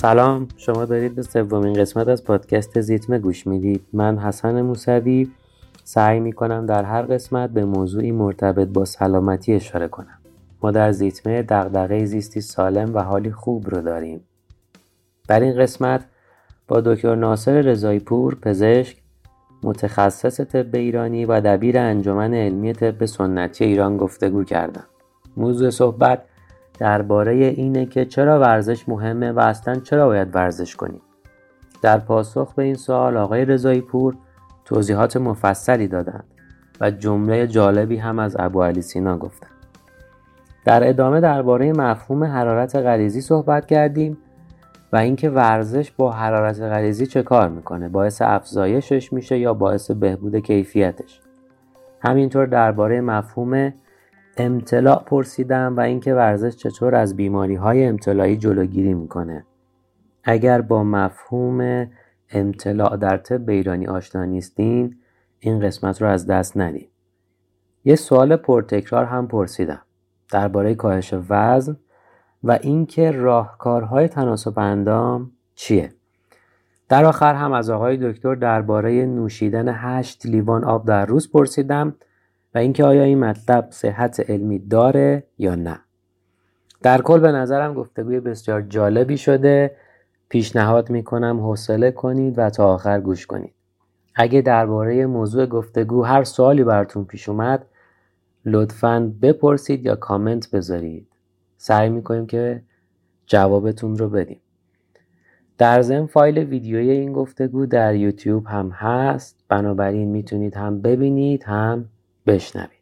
سلام شما دارید به سومین قسمت از پادکست زیتمه گوش می‌دید. من حسن موسوی سعی می‌کنم در هر قسمت به موضوعی مرتبط با سلامتی اشاره کنم. ما در زیتمه دغدغه زیستی سالم و حالی خوب رو داریم. در این قسمت با دکتر ناصر رضایی پور پزشک متخصص طب ایرانی و دبیر انجمن علمی طب سنتی ایران گفتگو کردم. موضوع صحبت درباره اینه که چرا ورزش مهمه و اصلا چرا باید ورزش کنیم. در پاسخ به این سوال آقای رضایی پور توضیحات مفصلی دادند و جمله جالبی هم از ابو علی سینا گفتند. در ادامه درباره مفهوم حرارت غریزی صحبت کردیم و اینکه ورزش با حرارت غریزی چه کار می‌کنه باعث افزایشش میشه یا باعث بهبود کیفیتش. همینطور درباره مفهوم امتلاع پرسیدم و اینکه ورزش چطور از بیماری های امتلاعی جلوگیری می‌کنه. اگر با مفهوم امتلاع در طب ایرانی آشنا نیستین این قسمت رو از دست ندید یه سوال پرتکرار هم پرسیدم درباره کاهش وزن و اینکه راهکارهای تناسب اندام چیه. در آخر هم از آقای دکتر درباره نوشیدن هشت لیوان آب در روز پرسیدم. و اینکه آیا این مطلب صحت علمی داره یا نه. در کل به نظرم گفتگوی بسیار جالبی شده. پیشنهاد می‌کنم حوصله کنید و تا آخر گوش کنید. اگه درباره موضوع گفتگو هر سوالی براتون پیش اومد لطفا بپرسید یا کامنت بذارید. سعی می‌کنیم که جوابتون رو بدیم. در ضمن فایل ویدیوی این گفتگو در یوتیوب هم هست. بنابراین می‌تونید هم ببینید هم بشنوید.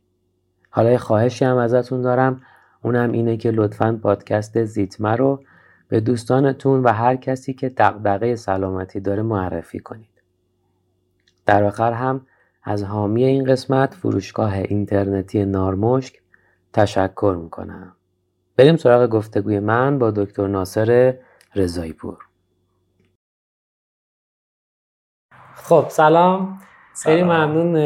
حالا یه خواهشی هم ازتون دارم. اونم اینه که لطفا پادکست زیتمه رو به دوستانتون و هر کسی که دغدغه سلامتی داره معرفی کنید. در آخر هم از حامی این قسمت فروشگاه اینترنتی نارمشک تشکر می‌کنم. بریم سراغ گفتگوی من با دکتر ناصر رضایی پور خب سلام. خیلی ممنون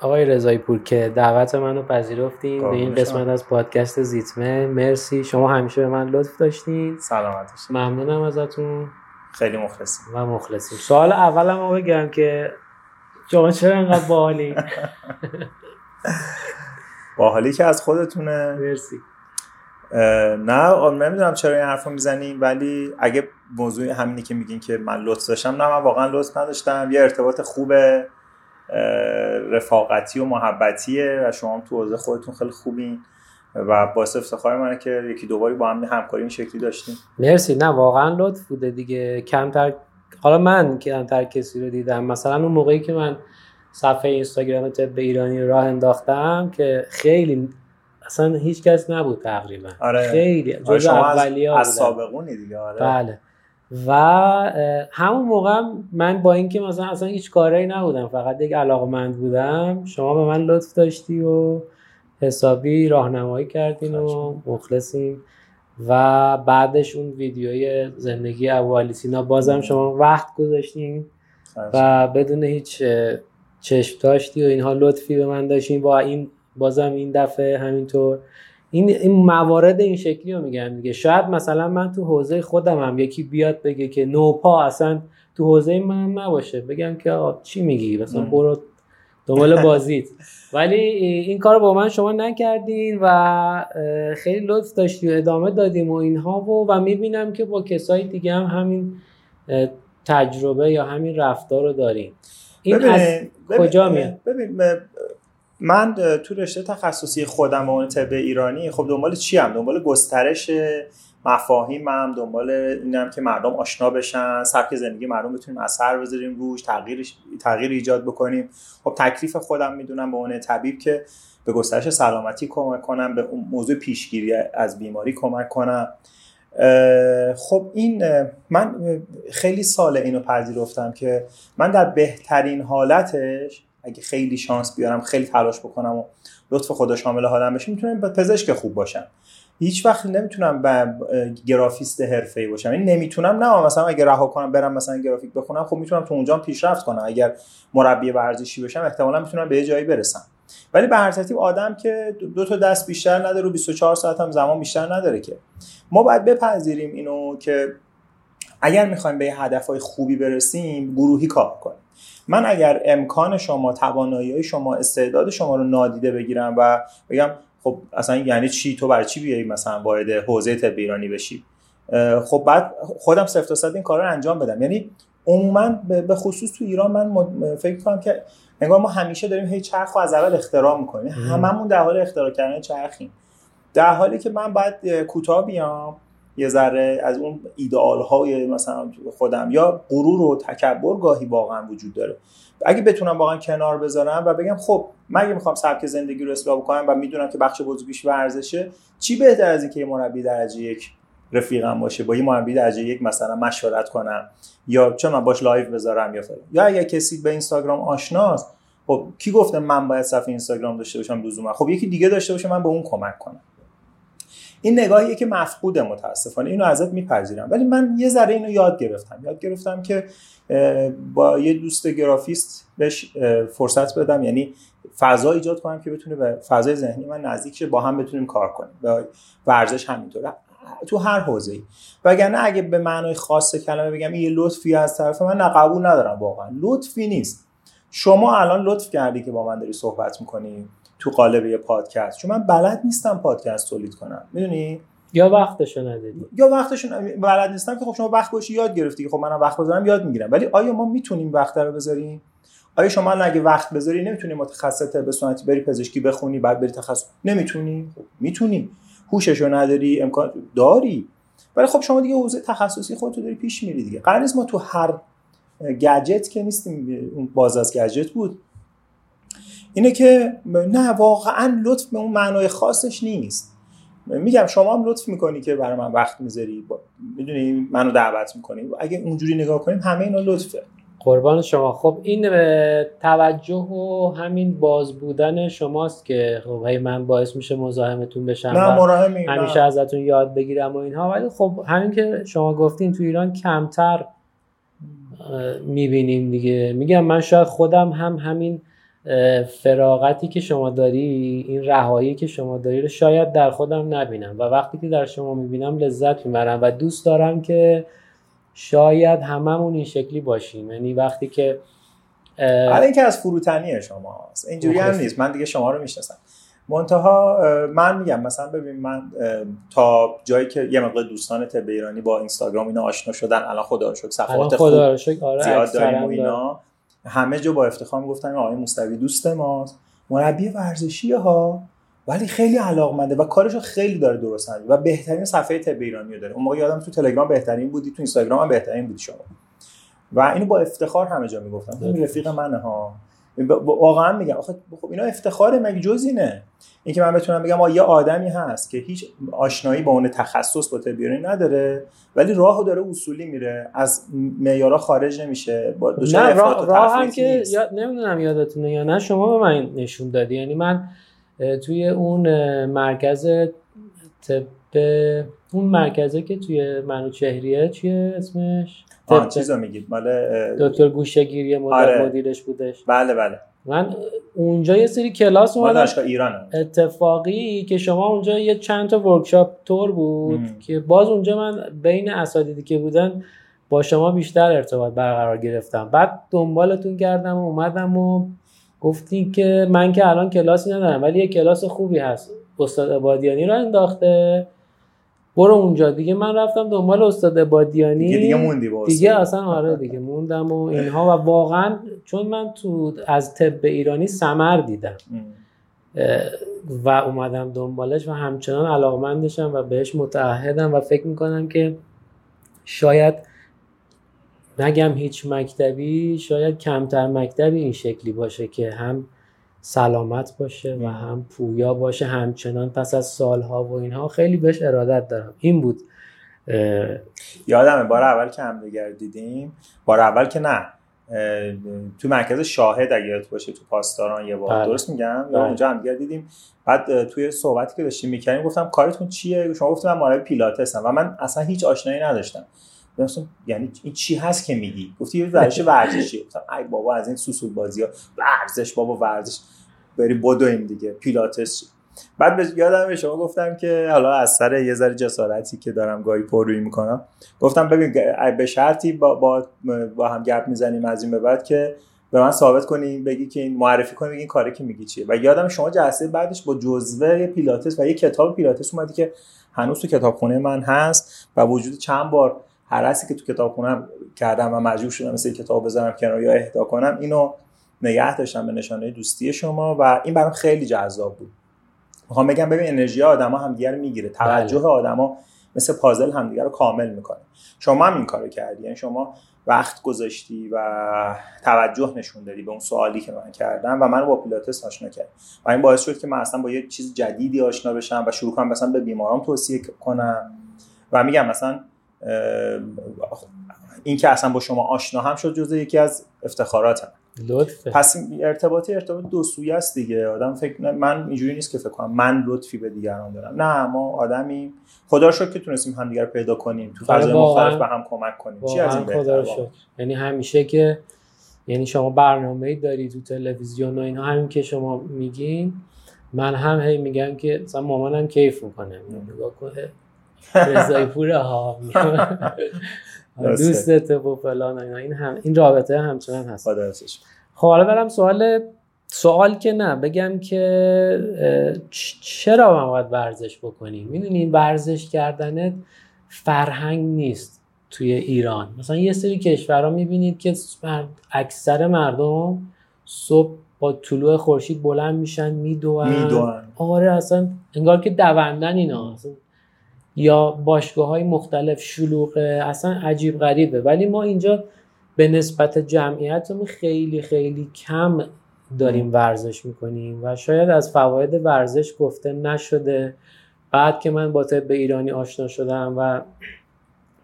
آقای رضایی پور که دعوت منو پذیرفتین به این قسمت از پادکست زیتمه مرسی. شما همیشه به من لطف داشتین. سلامت ممنونم ازتون. خیلی مخلصیم. و مخلصیم. سوال اولم ما بگم که شما چرا انقدر باحالی؟ باحالی که از خودتونه. مرسی. نه نمی‌دونم چرا این حرفو می‌زنیم ولی اگه موضوع همینی که میگین که من لطف داشتم نه من واقعا لطف نداشتم. یه ارتباط خوبه. رفاقتی و محبتیه و شما هم تو حوزه خودتون خیلی خوبین و باعث افتخار منه که یکی دوباری با هم همکاری این شکلی داشتیم. مرسی. نه واقعا لطف بوده دیگه. کمتر حالا من کمتر کسی رو دیدم. مثلا اون موقعی که من صفحه اینستاگرام طب ایرانی راه انداختم که خیلی اصلا هیچ کس نبود تقریبا. آره. خیلی آره جز اولیا از, از سابقونی دیگه آره. بله. و همون موقع من با اینکه مثلا اصلا هیچ کاری نبودم فقط یک علاقمند بودم شما به من لطف داشتی و حسابی راهنمایی کردین و مخلصیم. و بعدش اون ویدیوی زندگی ابو سینا بازم شما وقت گذاشتین و بدون هیچ چشم داشتی و اینها لطفی به من داشتین. با این بازم این دفعه همینطور. این این موارد این شکلی رو میگم دیگه. شاید مثلا من تو حوزه خودم هم یکی بیاد بگه که نوپا اصلا تو حوزه من نباشه. بگم که چی میگی؟ مثلا برو دنبال بازیت. ولی این کار با من شما نکردین و خیلی لطف داشتی و ادامه دادیم و اینها و و می‌بینم که با کسای دیگه هم همین تجربه یا همین رفتار رو داریم این ببین، از کجا میاد؟ ببین من تو رشته تخصصی خودم عنوان طب ایرانی خب دنبال چی هم دنبال گسترش مفاهیمم دنبال اینم که مردم آشنا بشن سبک زندگی مردم بتونیم اثر بذاریم روش تغییر تغییر ایجاد بکنیم. خب تکلیف خودم می‌دونم به عنوان طبیب که به گسترش سلامتی کمک کنم به موضوع پیشگیری از بیماری کمک کنم. خب این من خیلی سال اینو پذیرفتم که من در بهترین حالتش اگه خیلی شانس بیارم خیلی تلاش بکنم و لطف خدا شامل حالم بشه می‌تونم پزشک خوب باشم. هیچ وقت نمی‌تونم با گرافیست حرفه‌ای باشم. این نمی‌تونم نه مثلا اگه رها کنم برم مثلا گرافیک بخونم خب می‌تونم تو اونجا پیشرفت کنم. اگر مربی ورزشی بشم احتمالا می‌تونم به یه جایی برسم. ولی به هر ترتیب آدم که دو تا دست بیشتر نداره و 24 ساعت هم زمان بیشتر نداره که. ما باید بپذیریم اینو که اگر می‌خوایم به هدفهای خوبی برسیم گروهی کار کنیم. من اگر امکان شما توانایی شما استعداد شما رو نادیده بگیرم و بگم خب اصلا یعنی چی؟ تو برای چی بیایی مثلا وارد حوزه طب ایرانی بشی؟ خب بعد خودم صفر تا صد این کار رو انجام بدم. یعنی عموما به خصوص تو ایران من فکر کنم که انگار ما همیشه داریم هی چرخ رو از اول اختراع می‌کنیم. هممون در حال اختراع کردن چرخیم. در حالی که من باید کوتاه بیام یه ذره از اون ایدئال های مثلا خودم یا غرور و تکبر گاهی واقعا وجود داره. اگه بتونم واقعا کنار بذارم و بگم خب من اگه می‌خوام سبک زندگی رو اصلاح کنم و می‌دونم که بخش بزرگیش ورزشه چی بهتر از اینکه یه مربی درجه یک رفیقم باشه با یه مربی درجه یک مثلا مشورت کنم یا چون من باش live بذارم یا فلان. یا اگه کسی به اینستاگرام آشناست خب کی گفته من باید صفحه اینستاگرام داشته باشم لزوما؟ خب یکی دیگه داشته باشه من به اون کمک کنم. این نگاهیه که مفقوده متاسفانه. اینو ازت میپذیرم. ولی من یه ذره اینو یاد گرفتم. یاد گرفتم که با یه دوست گرافیست بهش فرصت بدم. یعنی فضا ایجاد کنم که بتونه به فضای ذهنی من نزدیک شه با هم بتونیم کار کنیم. به ورزش همینطوره. تو هر حوزه‌ای. وگرنه اگه به معنای خاص کلمه بگم این یه لطفی از طرف من نه قبول ندارم واقعا. لطفی نیست. شما الان لطف کردی که با من داری صحبت می‌کنی؟ تو قالب یه پادکست چون من بلد نیستم پادکست تولید کنم. می‌دونی؟ یا وقتشو نداری یا وقتشو بلد نیستم که خب شما وقت باشی یاد گرفتی که خب منم وقت بذارم یاد می‌گیرم. ولی آیا ما می‌تونیم وقت رو بذاریم؟ آیا شما اگه وقت بذاری نمی‌تونی متخصص به سنتی بری پزشکی بخونی بعد بری تخصص؟ نمی‌تونی. خب می‌تونی هوششو نداری امکان داری. ولی خب شما دیگه حوزه تخصصی خودتو داری پیش میری دیگه. قرار نیست ما تو هر گجت که نیستیم اون باز از گجت بود. اینه که نه واقعا لطف به اون معنای خاصش نیست. میگم شما هم لطف می‌کنی که برای من وقت می‌ذاری می‌دونی منو دعوت می‌کنی. اگه اونجوری نگاه کنیم همه اینا لطفه. قربان شما. خب این توجه و همین باز بودن شماست که خب من باعث میشه مزاحمتون بشم نه همیشه ازتون یاد بگیرم و اینها. ولی خب همین که شما گفتین تو ایران کمتر می‌بینیم دیگه. میگم من شاید خودم هم همین فراغتی که شما داری این رهایی که شما داری رو شاید در خودم نبینم. و وقتی که در شما می‌بینم لذت می‌برم و دوست دارم که شاید هممون این شکلی باشیم. یعنی وقتی که حالا اینکه از فروتنی شما اینجوری هم نیست. من دیگه شما رو می‌شناسم. منتها من میگم مثلا ببین من تا جایی که یه مقدار دوستان طب ایرانی با اینستاگرام اینا آشنا شدن الان خدا رو شکر صفحات خوب آره زیاد داریم و اینا. همه جا با افتخار می‌گفتن آقای مستوی دوست ماست. مربی ورزشی ها ولی خیلی علاقمنده و کارشو خیلی داره درست انجام و بهترین صفحه تب ایرانی داره. اون موقع یادم تو تلگرام بهترین بودی تو اینستاگرام هم بهترین بودی شما. و اینو با افتخار همه جا می‌گفتم این رفیق منه ها. واقعا میگم. آخه خب اینا افتخاره مگه جز اینه اینکه من بتونم بگم آ یه آدمی هست که هیچ آشنایی با اون تخصص با تبیانی نداره ولی راهو داره اصولی میره. از معیارا خارج نمیشه با نه راه, راه هم که یاد نمی‌دونم یادتونه یا نه. شما به من نشون دادی. یعنی من توی اون مرکز طب اون مرکزه که توی منوچهریه چیه اسمش؟ آه چیزا میگید. مال دکتر گوشهگیری مدیر آره. مدیرش بودش. بله بله. من اونجا یه سری کلاس اومدم. ایران اتفاقی که شما اونجا یه چند تا ورکشاپ تور بود که باز اونجا من بین اساتیدی که بودن با شما بیشتر ارتباط برقرار گرفتم. بعد دنبالتون کردم و اومدم و گفتی که من که الان کلاسی ندارم ولی یه کلاس خوبی هست. استاد عبادیانی رو انداخته. برو اونجا. دیگه من رفتم دنبال استاد بادیانی. دیگه, دیگه موندی با دیگه اصلا آره دیگه موندم و اینها و واقعا چون من تو از طب ایرانی سمر دیدم. و اومدم دنبالش و همچنان علاقمندشم و بهش متعهدم و فکر می‌کنم که شاید نگم هیچ مکتبی شاید کمتر مکتبی این شکلی باشه که هم سلامت باشه و هم پویا باشه همچنان پس از سالها و اینها خیلی بهش ارادت دارم. این بود. یادمه بار اول که هم دیگر دیدیم بار اول که نه. تو مرکز شاهد اگه یادت باشه تو پاسداران یه بار. بله. درست میگم؟ یا بله. اونجا هم دیگر دیدیم. بعد توی صحبتی که داشتیم می‌کردیم گفتم کارتون چیه؟ شما گفتم من مربی پیلاتسم و من اصلا هیچ آشنایی نداشتم. یعنی این چی هست که میگی؟ گفتی یه ورزش ورزشی. گفتم ای بابا از این سوسول بازی ها ورزش بابا ورزش. بری بدویم دیگه پیلاتس. بعد به یادم به شما گفتم که حالا از سر یه ذره جسارتی که دارم گاهی پررویی می‌کنم گفتم ببین به شرطی با, با, با هم گپ می‌زنیم از این به بعد که به من ثابت کنی بگی که این معرفی کنی این کاری که میگی چیه. و یادم شما جلسه بعدش با جزوه پیلاتس و یه کتاب پیلاتس اومدی که هنوز تو کتابخونه من هست و وجود چند بار هرسی که تو کتابخونه کردم و مجبور شدم مثل کتاب بذارم کنار یا اهدا کنم اینو نگه داشتم به نشانه دوستی شما و این برام خیلی جذاب بود. می‌خوام بگم ببین انرژی آدما همدیگه رو می‌گیره. بله. توجه آدما مثل پازل همدیگه رو کامل می‌کنه. شما هم این کارو کردی. یعنی شما وقت گذاشتی و توجه نشون دادی به اون سوالی که من کردم و منو با پیلاتس آشنا کرد و این باعث شد که من اصلا با یه چیز جدیدی آشنا بشم و شروع کنم مثلا به بیمارام توصیه کنم. و میگم مثلا این که اصلا با شما آشنا هم شد جزء یکی از افتخاراتم. لطفه. پس ارتباطی ارتباط دو سویه است دیگه. آدم فکر من اینجوری نیست که فکر کنم من لطفی به دیگران دارم. نه ما آدمی خدا رو که تونستیم همدیگه رو پیدا کنیم. تو فضای مختلف به هم کمک کنیم. چی از این خدا رو یعنی همیشه که یعنی شما برنامه داری تو تلویزیون و اینا همین که شما میگین من هم هی میگم که مثلا مامانم کیف می‌کنه. نگاه کنه. رضای پوره ها دوستت و فلان اینا. این هم این رابطه همچنان هست. خب حالا برم سوال سوال که نه بگم که چرا ما باید ورزش بکنیم؟ می‌دونی ورزش کردنت فرهنگ نیست توی ایران. مثلا یه سری کشورها می‌بینید که اکثر مردم صبح با طلوع خورشید بلند میشن میدوئن آره اصلا انگار که دوندن اینا. اصلا یا باشگاه های مختلف شلوغه اصلا عجیب غریبه. ولی ما اینجا به نسبت جمعیتمون خیلی خیلی کم داریم ورزش می‌کنیم و شاید از فواید ورزش گفته نشده. بعد که من با طب ایرانی آشنا شدم و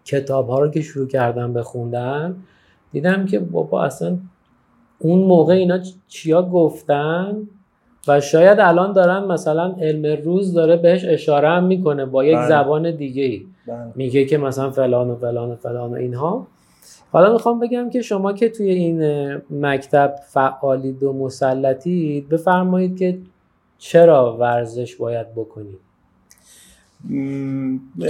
کتاب ها رو که شروع کردم بخوندم دیدم که بابا اصلا اون موقع اینا چیا گفتن؟ و شاید الان دارن مثلا علم روز داره بهش اشاره هم می‌کنه با یک بله. زبان دیگه ای بله. میگه که مثلا فلان و فلان و فلان و اینها. حالا می‌خوام بگم که شما که توی این مکتب فعالید و مسلطید بفرمایید که چرا ورزش باید بکنید؟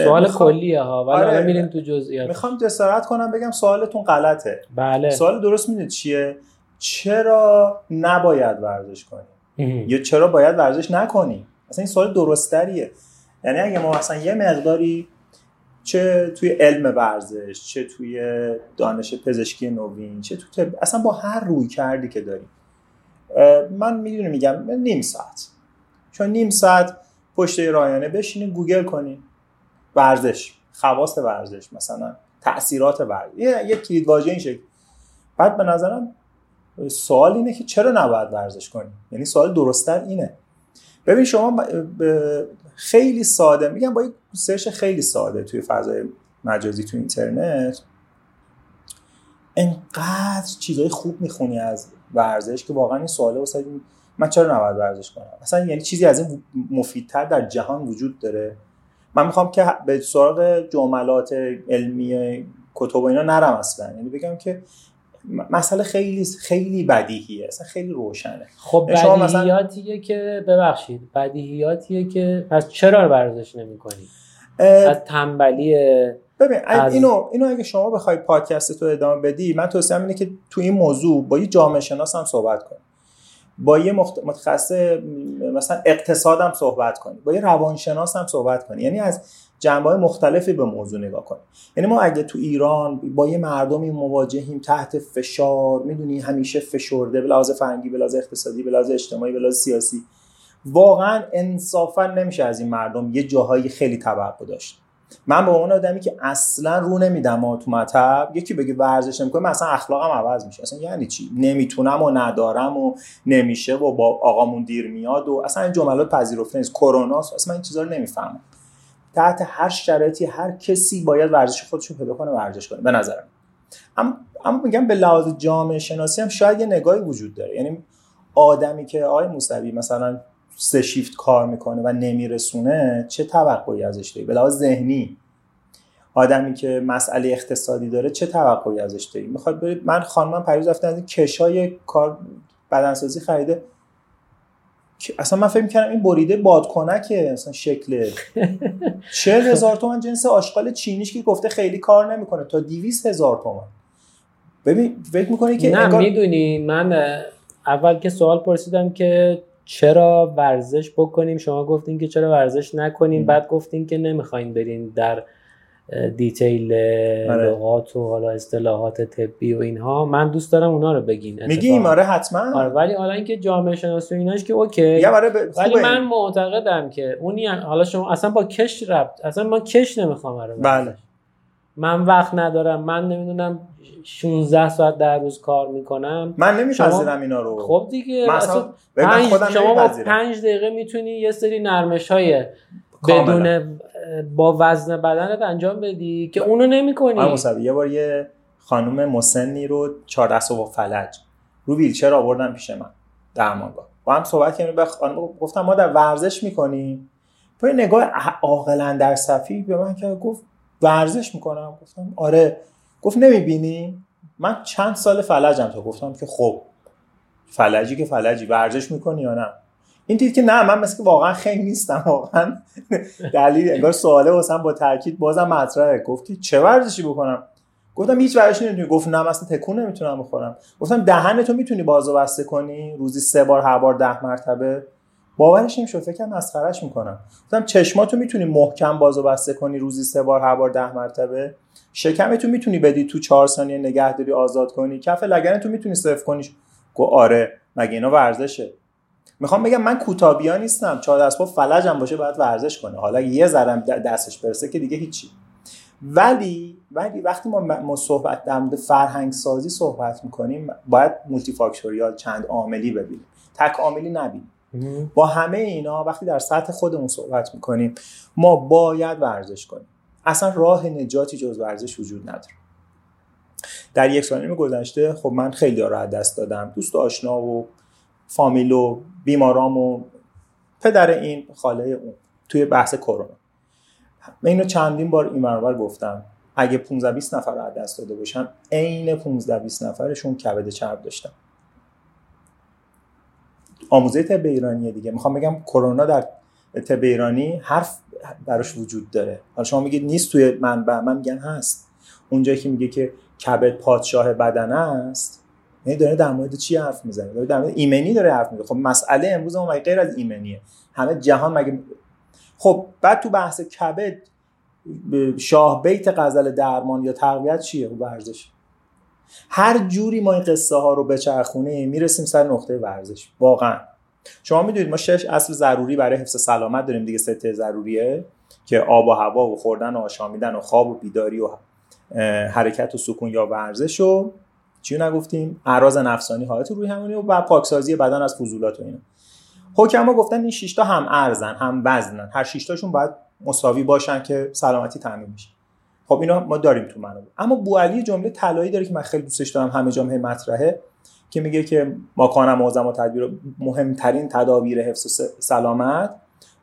سوال کلیه ها ولی آره میریم تو جزئیات. می‌خوام جسارت کنم بگم سوالتون غلطه. بله. سوال درست می‌دونید چیه؟ چرا نباید ورزش کنیم یا چرا باید ورزش نکنیم اصلا این سوال درستریه یعنی اگه ما مثلا یه مقداری چه توی علم ورزش چه توی دانش پزشکی نوین چه تو اصلا با هر روی کردی که داریم من می‌دونی میگم نیم ساعت. چون نیم ساعت پشت رایانه بشینید گوگل کنین ورزش خواص ورزش مثلا تاثیرات ورزش. یه, یه کلید واژه این شکل. بعد به نظرم سوال اینه که چرا نباید ورزش کنیم؟ یعنی سوال درستتر اینه. ببین شما خیلی ساده میگم با یک search خیلی ساده توی فضای مجازی تو اینترنت انقدر چیزای خوب می‌خونی از ورزش که واقعا این سواله واسه من چرا نباید ورزش کنم؟ اصلا یعنی چیزی از این مفیدتر در جهان وجود داره. من می‌خوام که به سراغ جملات علمی کتب و اینا نرم اصلا. یعنی بگم که مسئله خیلی خیلی بدیهیه. اصلا خیلی روشنه. خب بدیهیاتیه که ببخشید. بدیهیاتیه که پس چرا ورزش نمی‌کنی؟ از تنبلی ببین از... اینو اینو اگه شما بخوای پادکست تو ادامه بدی من توصیه اینه که تو این موضوع با یه جامعه شناس هم صحبت کنی. با یه متخصص مثلا اقتصادم صحبت کنی. با یه روانشناس هم صحبت کنی. یعنی از جنبه مختلفی به موضوع نگاه کنیم. یعنی ما اگه تو ایران با یه مردمی مواجهیم تحت فشار می‌دونی همیشه فشرده به لحاظ فرنگی به لحاظ اقتصادی به لحاظ اجتماعی به لحاظ سیاسی. واقعا انصافا نمیشه از این مردم یه جاهایی خیلی توقع داشت. من به اون آدمی که اصلا رو نمیدم تو مطب یکی بگه ورزش نمی‌کنه مثلا اخلاقم عوض میشه. اصلا یعنی چی؟ نمی‌تونم و ندارم و نمیشه و با آقامون دیر میاد و اصلا این جملات پذیرفته نیست. کرونا اصلا این چیزا رو نمی‌فهمم. تحت هر شرایطی هر کسی باید ورزش خودش پیدا کنه ورزش کنه به نظرم. اما اما میگم به لحاظ جامعه شناسی هم شاید یه نگاهی وجود داره. یعنی آدمی که آقای موسوی مثلا سه شیفت کار می‌کنه و نمیرسونه چه توقعی ازش داری؟ به لحاظ ذهنی. آدمی که مسئله اقتصادی داره چه توقعی ازش داری؟ می‌خواد من خانمم پریز رفتن از کشای کار بدنسازی خریده. اصلا من فکر می‌کردم این بریده بادکنکه اصلا شکل. چه هزار تومن جنس آشغال چینیش که گفته خیلی کار نمی‌کنه. تا دیویس هزار تومن. ببین فکر می‌کنی که نه انگار... می‌دونی. من اول که سوال پرسیدم که چرا ورزش بکنیم؟ شما گفتین که چرا ورزش نکنیم؟ بعد گفتین که نمی‌خواین برین در detail آره. لغات و حالا اصطلاحات طبی و اینها. من دوست دارم اونا رو بگین. میگیم آره حتما. آره ولی حالا اینکه جامعه شناسی و ایناش که okay. آره ب... ولی من معتقدم که اونی حالا شما اصلا با کش ربط اصلا من کش نمی‌خوام آره بله. من وقت ندارم من نمی‌دونم 16 ساعت در روز کار می‌کنم. من نمیپذیرم اینا رو. خب دیگه اصلا پنج... شما با 5 دقیقه می‌تونی یه سری نرمش های بدون با وزن بدنت انجام بدی که اونو نمی‌کنی آره یه بار یه خانم مسنی رو 14 صبح فلج رو ویلچر آوردن پیش من درمانگاه. با هم صحبت کردیم به خانم گفتم ما در ورزش می‌کنیم با نگاه عاقلا در صفی به من که گفت ورزش می‌کنم. گفتم آره. گفت نمی‌بینی؟ من چند سال فلجم تا گفتم که خب فلجی که فلجی ورزش می‌کنی یا نه؟ این دید که نه من مثل واقعا خیلی نیستم واقعا. دلیل انگار سواله واسم با تاکید بازم مطرحه. گفتی چه ورزشی بکنم؟ گفتم هیچ ورزشی نمی‌تونی. گفت نه مثلا تکون نمی‌تونم بخورم. گفتم دهن تو می‌تونی بازو بسته کنی؟ روزی سه بار هر بار ده مرتبه. باورش نمی‌شد فکر مسخرهش می‌کنم. گفتم چشماتو می‌تونی محکم بازو بسته کنی روزی سه بار هر بار ده مرتبه؟ شکمتو می‌تونی بدی تو چهار ثانیه نگهداری آزاد کنی؟ کف لگنتو می‌تونی صفر کنی گو آره مگه اینا ورزشه؟ می‌خوام بگم من کوتابیا نیستم. چهار دست با فلجم باشه باید ورزش کنه. حالا یه ذرم دستش برسه که دیگه هیچی. ولی ولی وقتی ما ما صحبت در مورد فرهنگ سازی صحبت می‌کنیم باید مولتی فاکتوریال چند عاملی ببینیم. تک عاملی نبینیم. با همه اینا وقتی در سطح خودمون صحبت می‌کنیم ما باید ورزش کنیم. اصلا راه نجاتی جز ورزش وجود نداره. در یک سال گذشته خب من خیلی را دست دادم. دوست آشنا و فامیل و بیمارام و پدر این خاله اون توی بحث کرونا. من اینو چندین بار این برابر گفتم. اگه 15 20 نفر رو دست داده باشم عین 15 20 نفرشون کبد چرب داشتن. آموزه طب ایرانی دیگه. می‌خوام بگم کرونا در طب ایرانی حرف براش وجود داره. حالا شما میگید نیست توی منبع من میگن هست. اونجایی که میگه که کبد پادشاه بدن است یعنی داره در مورد چی حرف می‌زنه؟ داره در مورد ایمنی داره حرف می‌زنه. خب مسئله امروز ما غیر از ایمنیه. همه جهان مگه خب بعد تو بحث کبد شاه بیت غزل درمان یا تقویت چیه ورزش؟ هر جوری ما این قصه ها رو بچرخونه می‌رسیم سر نقطه ورزش. واقعا. شما می‌دونید ما شش اصل ضروری برای حفظ سلامت داریم دیگه سته ضروریه که آب و هوا و خوردن و آشامیدن و خواب و بیداری و حرکت و سکون یا ورزش و چی نگفتیم؟ اعراض نفسانی حالت روی همونی و پاکسازی بدن از فضولات و اینا. حکما گفتن این 6 تا هم ارزن هم وزنن. هر 6 تاشون باید مساوی باشن که سلامتی تامین بشه. خب اینا ما داریم تو منو اما بو علی جمله طلایی داره که من خیلی دوستش دارم همه جامعه مطرحه که میگه که ما کانم معظم و تدبیر مهمترین تدابیر حفظ سلامت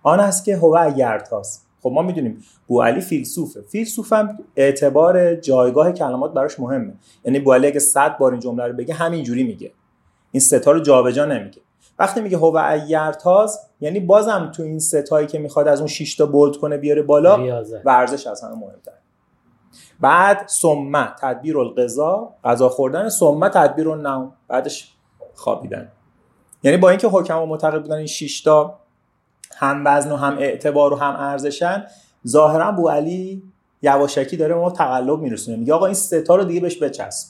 آن است که هو اگرتاست خب ما می‌دونیم بو علی فیلسوفه. فیلسوف هم اعتبار جایگاه کلمات براش مهمه. یعنی بو علی اگه 100 بار این جمله رو بگه همینجوری میگه. این ستا رو جابجا نمیگه. وقتی میگه هو ایرتاز یعنی بازم تو این ستایی که می‌خواد از اون 6 تا بولد کنه بیاره بالا ورزش از همه مهمتر بعد سمه تدبیر القضا غذا خوردن سمه تدبیر النوم بعدش خوابیدن. یعنی با اینکه حکما معتقد بودن این 6 تا هم وزن و هم اعتبار و هم ارزشن. ظاهرا بو علی یواشکی داره ما تقلب میرسونه. میگه آقا این ستا رو دیگه بهش بچسب.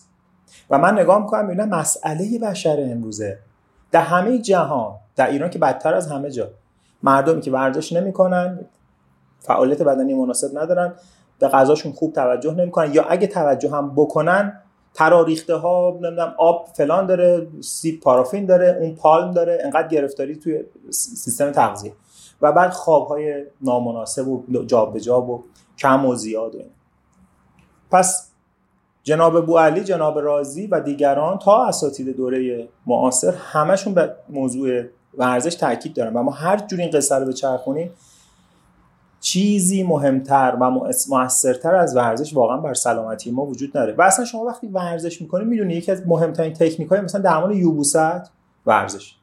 و من نگاه می‌کنم می‌بینم مسئله بشر امروزه. در همه جهان در ایران که بدتر از همه جا مردمی که ورزش نمی‌کنن فعالیت بدنی مناسب ندارن به غذاشون خوب توجه نمی‌کنن. یا اگه توجه هم بکنن تراریخته ها نمی‌دونم آب فلان داره سیب پارافین داره اون پالم داره انقدر گرفتاری توی سیستم تغذیه. و بعد خوابهای نامناسب و جابجا و کم و زیاد و پس جناب بو علی جناب رازی و دیگران تا اساتید دوره معاصر همشون به موضوع ورزش تاکید دارن. و ما هر جوری این قصه رو بچرخونیم چیزی مهمتر و موثرتر از ورزش واقعا بر سلامتی ما وجود نداره. و اصلا شما وقتی ورزش می‌کنید می‌دونی یکی از مهمترین تکنیک های مثلا درمان یوبوست ورزش.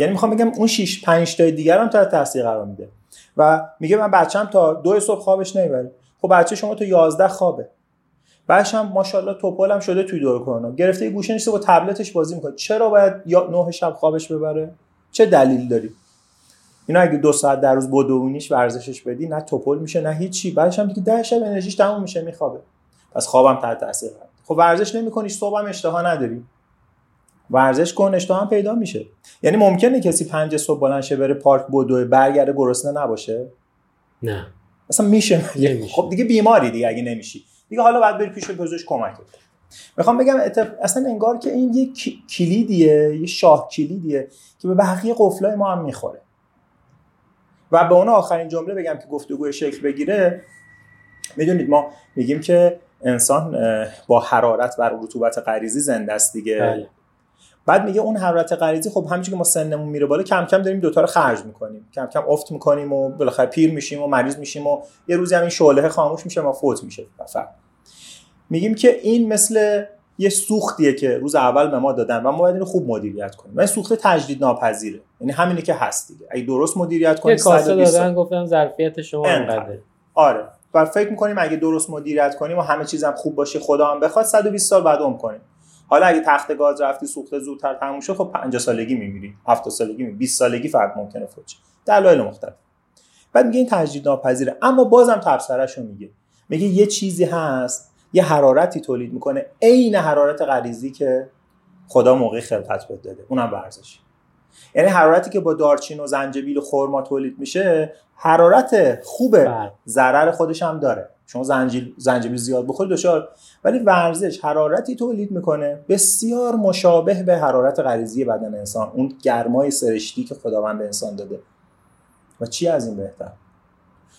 یعنی می‌خوام بگم اون 6 5 تا دیگر هم تحت تاثیر قرار میده. و میگه من بچم تا دو صبح خوابش نمی‌بره خب بچه شما تا 11 خوابه. بعدش هم ماشاءالله توپل هم شده توی دور کرونا. گرفته یه گوشه نشسته با تبلتش بازی می‌کنه. چرا باید یا 9 شب خوابش ببره؟ چه دلیل داری؟ اینا اگه دو ساعت در روز بدوونیش ورزشش بدی نه توپل میشه نه هیچی. بعدش هم دیگه 10 شب انرژیش تموم میشه میخوابه. پس خوابم تحت تاثیر خب ورزش نمی‌کنی صبح هم اشتها نداری. ورزش کن اشتها هم پیدا میشه. یعنی ممکنه کسی پنج صبح بلند شه بره پارک بدوه برگرده گرسنه نباشه؟ نه. اصلا میشه خب دیگه بیماری دیگه اگه نمیشی. دیگه حالا باید بری پیش پزشک کمک کنی. می‌خوام بگم اصلا انگار که این یه کلیدیه یه شاه کلیدیه که به بقیه قفلای ما هم می‌خوره. و به اون آخرین جمله بگم که گفتگوی شکل بگیره. می‌دونید ما میگیم که انسان با حرارت و رطوبت غریزی زنده است دیگه. بله. بعد میگه اون حرارت غریزی خب همینجوری که ما سنمون میره بالا کم کم داریم دوتا رو خرج می‌کنیم. کم کم افت می‌کنیم و بالاخره پیر میشیم و مریض میشیم و یه روزی هم این شعله خاموش میشه ما فوت میشه. فقط میگیم که این مثل یه سوختیه که روز اول به ما دادن و ما باید اینو خوب مدیریت کنیم. و این سوخت تجدید ناپذیره یعنی همینی که هست دیگه. اگه درست مدیریت کنیم کاسه دادن گفتم ظرفیت شما انقدر. آره. و فکر می‌کنیم اگه درست مدیریت کنیم و همه چیزم خوب باشه خدا هم بخواد 120 سال بعد عمر کنیم. حالا اگه تخت گاز رفتی سوخته زودتر تموم شد خب 50 سالگی میمیری. 70 سالگی میمیری. 20 سالگی فرد ممکنه فوت شه. دلایل مختلف. بعد میگه این تجدید ناپذیره. اما بازم تبصرهش رو میگه. میگه یه چیزی هست یه حرارتی تولید می‌کنه. عین حرارت غریزی که خدا موقع خلقت بهت داده. اونم ورزش یعنی حرارتی که با دارچین و زنجبیل و خرما تولید میشه حرارت خوبه بله. ضرر خودش هم داره. شما زنجیل زنجبیل زیاد بخورید دچار ولی ورزش حرارتی تولید می‌کنه. بسیار مشابه به حرارت غریزی بدن انسان. اون گرمای سرشتی که خداوند به انسان داده. و چی از این بهتر؟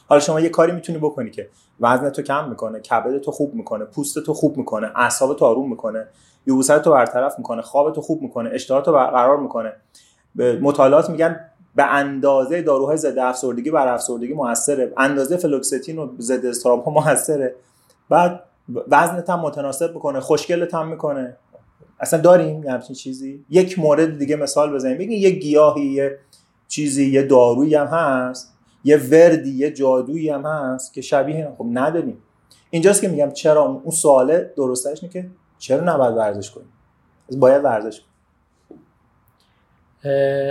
حالا شما یه کاری می‌تونی بکنی که وزن تو کم می‌کنه کبد تو خوب می‌کنه پوست تو خوب می‌کنه اعصاب تو آروم می‌کنه یبوست تو برطرف می‌کنه خواب تو خوب می‌کنه اشتها تو برقرار می‌کنه. مطالعات میگن به اندازه داروهای ضد افسردگی بر افسردگی موثره. اندازه فلوکستین و ضد استراب موثره. بعد وزنت هم متناسب می‌کنه خوشگلت هم می‌کنه. اصلا داریم یه همچین چیزی؟ یک مورد دیگه مثال بزنیم. بگین یه گیاهی یه چیزی یه دارویی هم هست. یه وردی یه جادویی هم هست که شبیه خب نداریم. اینجاست که میگم چرا؟ اون سواله درستش اینه که چرا نباید ورزش کنیم؟ باید ورزش کنیم.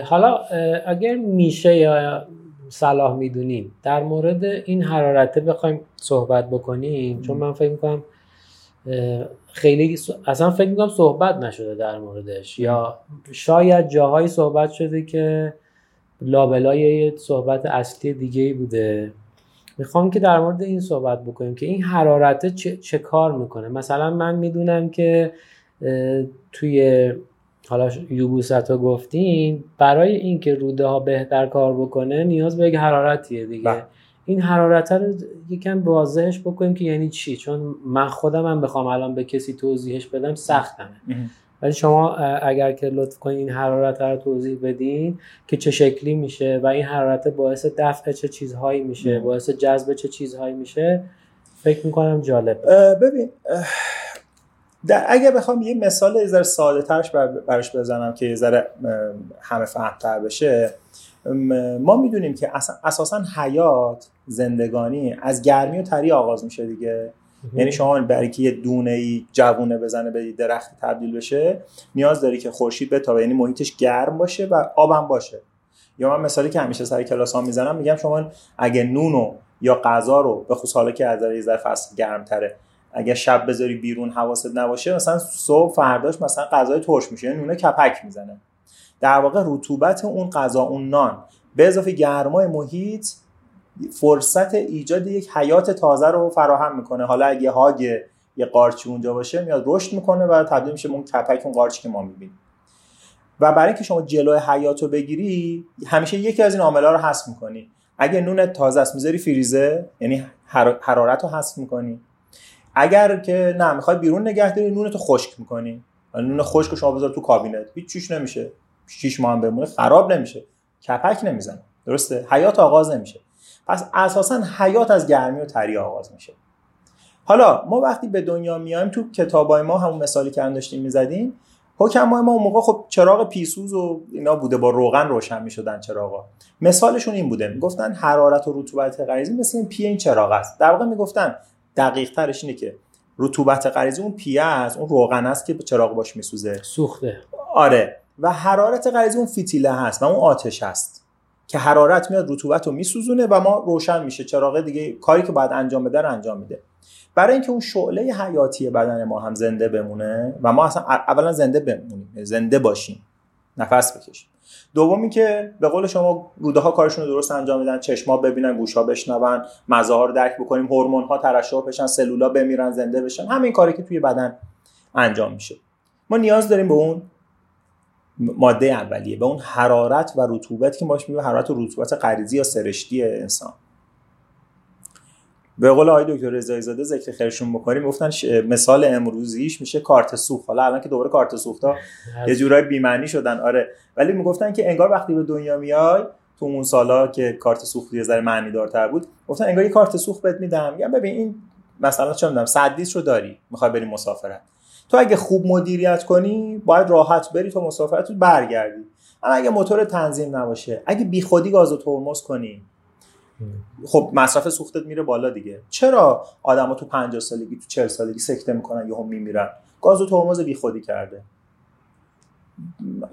حالا اگر میشه یا صلاح می‌دونیم در مورد این حرارته بخوایم صحبت بکنیم چون من فکر می‌کنم خیلی اصلا فکر می‌کنم صحبت نشده در موردش یا شاید جاهایی صحبت شده که لابلای یه صحبت اصلی دیگه ای بوده. می‌خوام که در مورد این صحبت بکنیم که این حرارته چه, چه کار می‌کنه؟ مثلا من می‌دونم که توی حالا یوبوست ها گفتین برای اینکه روده ها بهتر کار بکنه نیاز به یک حرارتیه دیگه. با. بله. این حرارت رو یکم واضحش بکنیم که یعنی چی؟ چون من خودم هم بخوام الان به کسی توضیحش بدم سختمه. ولی شما اگر که لطف کنید این حرارت رو توضیح بدین که چه شکلی میشه و این حرارت باعث دفع چه چیزهایی میشه باعث جذب چه چیزهایی میشه فکر می‌کنم جالب ببین در اگر بخوام یه مثال یه ذره ساده ترش براش بزنم که یه ذره همه فهمتر بشه. ما می‌دونیم که اساسا حیات زندگانی از گرمی و تری آغاز میشه دیگه. یعنی شما برای که یه دونه ای جوونه بزنه به درخت تبدیل بشه نیاز داری که خورشید بتابه. یعنی محیطش گرم باشه و آبم باشه. یا من مثالی که همیشه سر کلاس ها می‌زنم میگم شما اگه نونو یا غذا رو به خصوص حالا که از یه ذره فصل گرم تره اگه شب بذاری بیرون حواست نباشه مثلا صبح فرداش مثلا غذای ترش میشه نونه کپک می‌زنه. در واقع رطوبت اون غذا اون نان به اضافه گرمای محیط فرصت ایجاد یک حیات تازه رو فراهم می‌کنه. حالا اگه هاگ یه قارچی اونجا باشه میاد رشد می‌کنه و تبدیل میشه اون کپک اون قارچی که ما می‌بینیم. و برای اینکه شما جلوی حیات رو بگیری همیشه یکی از این عاملا رو حذف می‌کنی. اگه نون تازه است می‌ذاری فریزه یعنی حرارت رو حذف می‌کنی. اگر که نه می‌خوای بیرون نگه داری نونتو خشک می‌کنی. نون خشک شما بذار تو کابینت هیچ چیش نمیشه. 6 ماه هم بمونه خراب نمیشه. کپک نمی‌زنه. درسته؟ حیات آغاز نمیشه. پس اساسا حیات از گرمی و تری آغاز میشه. حالا ما وقتی به دنیا میایم تو کتابای ما همون مثالی که داشتیم می‌زدیم حکمای ما اون موقع خب چراغ پیسوز و اینا بوده با روغن روشن می‌شدن چراغا. مثالشون این بوده می‌گفتن حرارت و رطوبت غریزی مثل این پی این چراغ است. در واقع می‌گفتن دقیق ترش اینه که رطوبت غریزی اون پیه است اون روغن است که چراغ باش میسوزه. سوخته. آره. و حرارت غریزی اون فیتیله هست و اون آتش هست که حرارت میاد رطوبت رو میسوزونه و ما روشن میشه. چراغ دیگه کاری که باید انجام بده رو انجام میده. برای اینکه اون شعله حیاتی بدن ما هم زنده بمونه و ما اصلا اولا زنده بمونیم زنده باشیم. نفس بکشیم. دومی که به قول شما روده ها کارشون رو درست انجام میدن چشما ببینن گوشا بشنون مزه ها رو درک بکنیم هورمون ها ترشح بشن سلولا بمیرن زنده بشن همین کاری که توی بدن انجام میشه. ما نیاز داریم به اون ماده اولیه به اون حرارت و رطوبت که باش میگه حرارت و رطوبت غریزی یا سرشتی انسان. به قول آقای دکتر رضایی زاده ذکر خیرشون بکنیم گفتن مثال امروزیش میشه کارت سوخت. حالا الان که دوباره کارت سوختا یه جورای بی‌معنی شدن. آره. ولی می‌گفتن که انگار وقتی به دنیا میای تو اون سالا که کارت سوخت یه ذره معنی دارتر بود گفتن انگار یه کارت سوخت بهت میدم. میگم ببین این مثلا چه می‌دونم 100 رو داری می‌خوای بری مسافرت. تو اگه خوب مدیریت کنی باید راحت بری تو مسافرت برگردی. اما اگه موتور تنظیم نباشه اگه بیخودی گاز و ترمز کنی خب مصرف سوختت میره بالا دیگه. چرا آدما تو 50 سالگی تو 40 سالگی سکته می‌کنن یهو میمیرن؟ گاز و ترمز بیخودی کرده.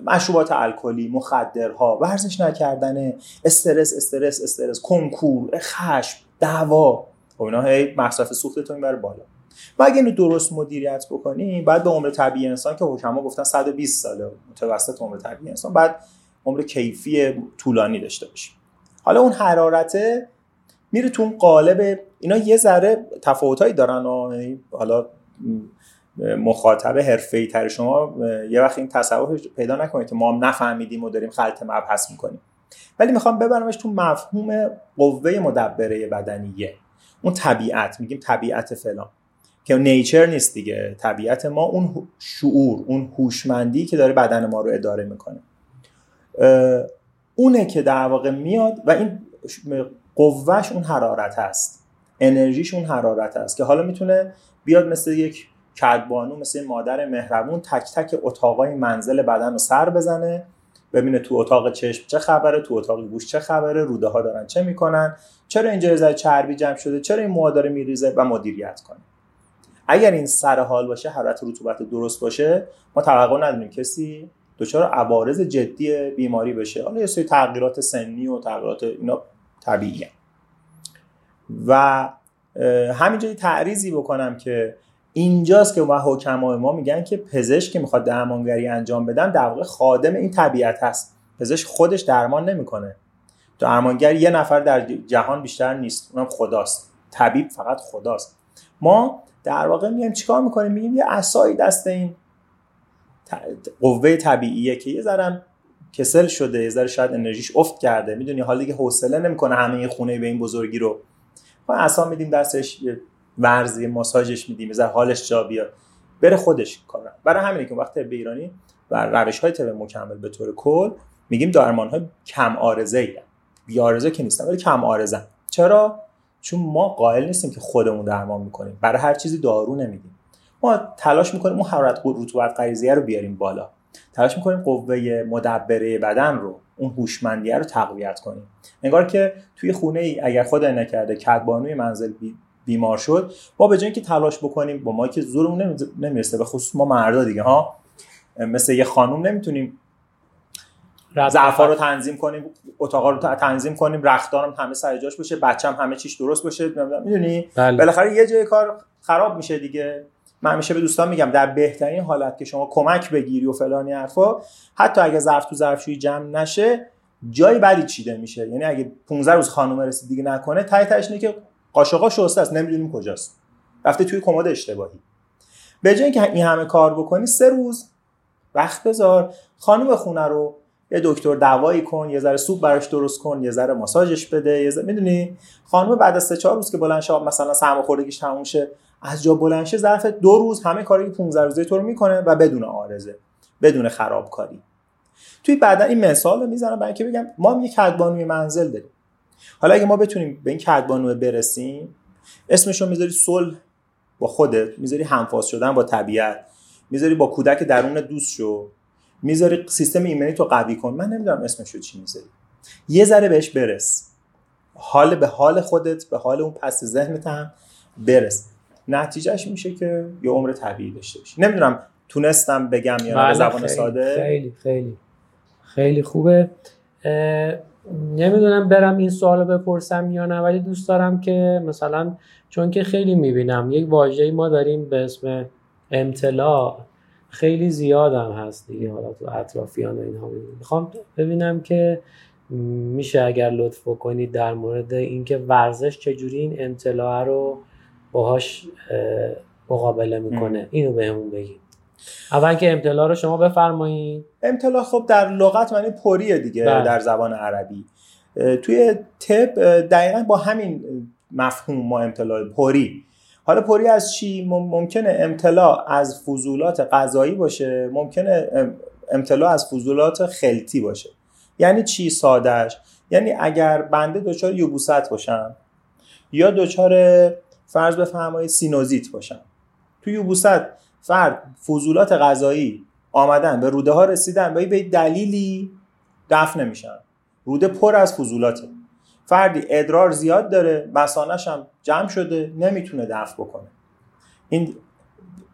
مشروبات الکلی مخدرها ورزش نکردن استرس استرس استرس کنکور خشم دعوا خب اینا هی مصرف سوختتون می‌بره بالا. و اگه اینو درست مدیریت بکنی بعد به عمر طبیعی انسان که حکما گفتن 120 ساله متوسط عمر طبیعی انسان بعد عمر کیفی طولانی داشته باشی. حالا اون حرارته میره تو اون قالب اینا یه ذره تفاوتایی دارن و یعنی حالا مخاطب حرفه‌ای تر شما یه وقت این تصور پیدا نکنید که ما هم نفهمیدیم و داریم خلط مبحث می‌کنیم. ولی می‌خوام ببرمش تو مفهوم قوه مدبره بدنیه اون طبیعت میگیم طبیعت فلان. که نیچر نیست دیگه. طبیعت ما اون شعور اون هوشمندی که داره بدن ما رو اداره می‌کنه. اونه که در واقع میاد و این قوهش اون حرارت هست. انرژیش اون حرارت هست که حالا می‌تونه بیاد مثل یک کدبانو مثل مادر مهربون تک تک اتاقای منزل بدن رو سر بزنه ببینه تو اتاق چشم چه خبره تو اتاق گوش چه خبره روده ها دارن چه می‌کنن چرا اینجا یه چربی جمع شده چرا این موها داره میریزه و مدیریت کنه. اگر این سر حال باشه حرارت رطوبت درست باشه ما توقع نداریم کسی دچار عوارض جدی بیماری بشه. حالا یه سری تغییرات سنی و تغییرات اینا طبیعیه. و همینجوری تعریضی بکنم که اینجاست که ما حکمای ما میگن که پزشک که می‌خواد درمانگری انجام بدن در واقع خادم این طبیعت هست. پزشک خودش درمان نمی‌کنه. درمانگر یه نفر در جهان بیشتر نیست اونم خداست. طبیب فقط خداست. ما در واقع میایم چیکار می‌کنیم؟ میگیم یه اسایی دست این قوه طبیعیه که یه ذره کسل شده یه ذره شاید انرژیش افت کرده. می‌دونی حالا دیگه حوصله نمی‌کنه همه خونه به این بزرگی رو. ما اصلا میدیم دستش ورزی ماساژش میدیم یه حالش جا بیاد. بره خودش کار برای همینه که وقت به ایرانی و روش های طب مکمل به طور کل میگیم درمان های کم آرزه ای بی آرزه که نیستن ولی کم آرزه. چرا؟ چون ما قائل نیستیم که خودمون درمان می‌کنیم. برای هر چیزی دارو نمیدیم ما تلاش می‌کنیم اون حرارت رطوبت غریزیه رو بیاریم بالا. تلاش می‌کنیم قوه مدبره بدن رو اون هوشمندیه رو تقویت کنیم. انگار که توی خونه ای اگر خدا نکرده کدبانوی منزل بیمار شد ما به جای اینکه تلاش بکنیم با ما که زورمون نمی‌رسه به خصوص ما مردا دیگه ها؟ مثل یه خانوم نمی‌تونیم ظرفا رو تنظیم کنیم اتاقا رو تنظیم کنیم رختارم همه سر جاش باشه بچم همه چیش درست باشه می‌دونی بله. بالاخره یه جای کار خراب میشه دیگه. من همیشه به دوستان میگم در بهترین حالت که شما کمک بگیری و فلانی حرفا حتی اگه ظرف تو ظرفشویی جمع نشه جای بدی چیده میشه. یعنی اگه 15 روز خانم رسیدگی نکنه تای تاش که قاشقا شسته است نمی‌دونیم کجاست. رفته توی کمد اشتباهی. به جای اینکه این همه کار بکنی سه روز وقت بذار خانم خونه رو یه دکتر دوایی کن یه ذره سوپ براش درست کن یه ذره ماساژش بده یه ذره می‌دونی؟ خانم بعد از سه چهار روز که بلند شه مثلا سرماخوردگیش تموم شه از جا بلند شه ظرف دو روز همه کاری که 15 روزه تو رو می‌کنه و بدون آرزه بدون خرابکاری. توی بعدا این مثال رو می‌زنم برای اینکه بگم ما هم یک کدبانوی منزل داریم. حالا اگه ما بتونیم به این کدبانو برسیم اسمش رو می‌ذاری صلح با خودت می‌ذاری همفاز شدن با طبیعت می‌ذاری با کودک درون دوست شو می‌ذاری سیستم ایمنی تو قوی کن. من نمی‌دونم اسمش رو چی می‌ذاری. یه ذره بهش برس. حال به حال خودت به حال اون پس ذهنت هم برس. نتیجهش میشه که یه عمر طبیعی داشته باشی. نمی‌دونم تونستم بگم یا بله، به زبان خیلی، ساده. خیلی خیلی. خیلی خوبه. نمی‌دونم برم این سوالو بپرسم یا نه ولی دوست دارم که مثلا چون که خیلی می‌بینم یک واژه‌ای ما داریم به اسم امتلاع. خیلی زیاد هم هست دیگه حالا تو اطرافیان و اینها. می‌خوام ببینم که میشه اگر لطف کنید در مورد اینکه ورزش چجوری این امتلاع رو باهاش اه، مقابله می‌کنه. اینو بهمون بگید اول که امتلاع رو شما بفرمایید. امتلا خب در لغت معنی پریه دیگه بله. در زبان عربی. توی طب اه، دقیقا با همین مفهوم ما امتلاع پری. حالا پری از چی؟ مم- ممکنه امتلاع از فضولات غذایی باشه ممکنه ام- امتلاع از فضولات خلطی باشه. یعنی چی سادش یعنی اگر بنده دچار یبوست باشم یا دچار فرض بفرمایید سینوزیت باشم. تو یبوست فرد فضولات غذایی آمدن به روده ها رسیدن و به دلیلی دفع نمیشن. روده پر از فضولاته. فردی ادرار زیاد داره مسانش هم جمع شده نمی‌تونه دفع بکنه. این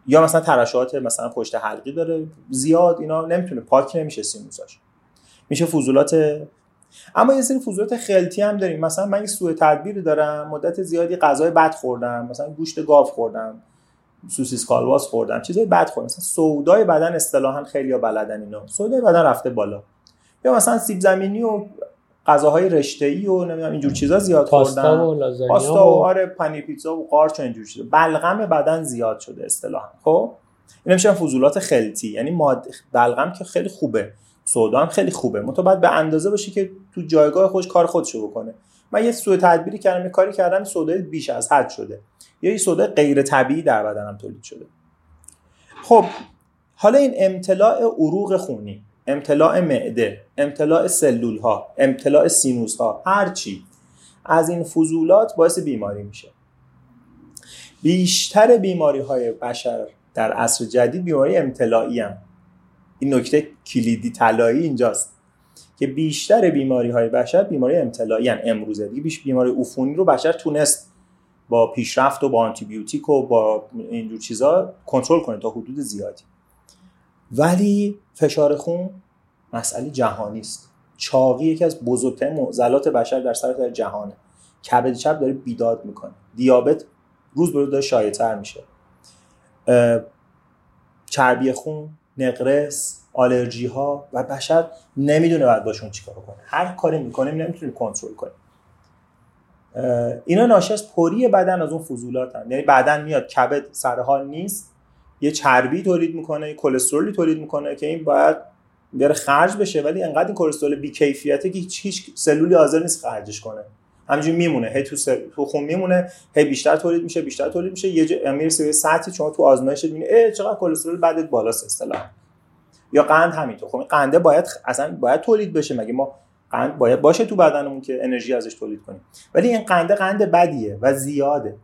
یا مثلا ترشحات مثلا پشت حلقی داره زیاد اینا نمی‌تونه پاک نمیشه سینوساش میشه فضولات اما یه سری فضولات خلطی هم داریم. مثلا من یه سوء تدبیری دارم مدت زیادی غذای بد خوردم مثلا گوشت گاو خوردم سوسیس کالواس خوردم چیزای بد خوردم. مثلا سودای بدن اصطلاحا خیلی ها بلدن اینو سودای بدن رفته بالا. یا مثلا سیب زمینی و غذاهای رشته‌ای و نمی‌دونم اینجور چیزا زیاد پاستا خوردم. و لازانیا پاستا و آره پنیر پیتزا و قارچ و اینجور چیزا. بلغم بدن زیاد شده اصطلاحا خب؟ اینا میشن فضولات خلطی. یعنی ماده بلغم که خیلی خوبه. سودا هم خیلی خوبه. منتها باید به اندازه باشه که تو جایگاه خودش کار خودشو بکنه. من یه سوء تدبیری کردم یه کاری کردم سودای بیش از حد شده. یا یه سودا غیر طبیعی در بدنم تولید شده. خب حالا این امتلاع عروق خونی امتلاع معده امتلاع سلول ها امتلاع سینوس ها هر چی از این فضولات باعث بیماری میشه. بیشتر بیماری های بشر در عصر جدید بیماری امتلاعی هم. این نکته کلیدی طلایی اینجاست که بیشتر بیماری های بشر بیماری امتلاعی هن. امروزه دیگه بیش بیماری عفونی رو بشر تونست با پیشرفت و با آنتیبیوتیک و با اینجور چیزا کنترل کنه تا حدود زیادی. ولی فشار خون مسئله جهانی است. چاقی یکی از بزرگترین معضلات بشر در سراسر جهانه. کبد چپ داره بیداد می‌کنه. دیابت روز به روز داره شایع‌تر میشه. چربی خون نقرس آلرژی ها و بشر نمی‌دونه باید باشون چیکار کنه. هر کاری می‌کنه نمی‌تونه کنترل کنه اینا ناشی از پری بدن از اون فضولات هم. یعنی بدن میاد کبد سر حال نیست. یه چربی تولید می‌کنه یه کلسترولی تولید می‌کنه که این باید بره خرج بشه ولی انقدر این کلسترول بی کیفیته که هیچ سلولی حاضر نیست خرجش کنه. همینجوری میمونه. هی تو, سل... تو خون میمونه هی بیشتر تولید میشه بیشتر تولید میشه. یه جا می‌رسه به سطحی شما تو آزمایش می‌بینی چقدر کلسترول بدت بالاست اصطلاحا. یا قند همینطور. خب قنده باید اصلا باید تولید بشه. مگه ما قند باید باشه تو بدنمون که انرژی ازش تولید کنیم. ولی این قنده قند بدیه و زیاده.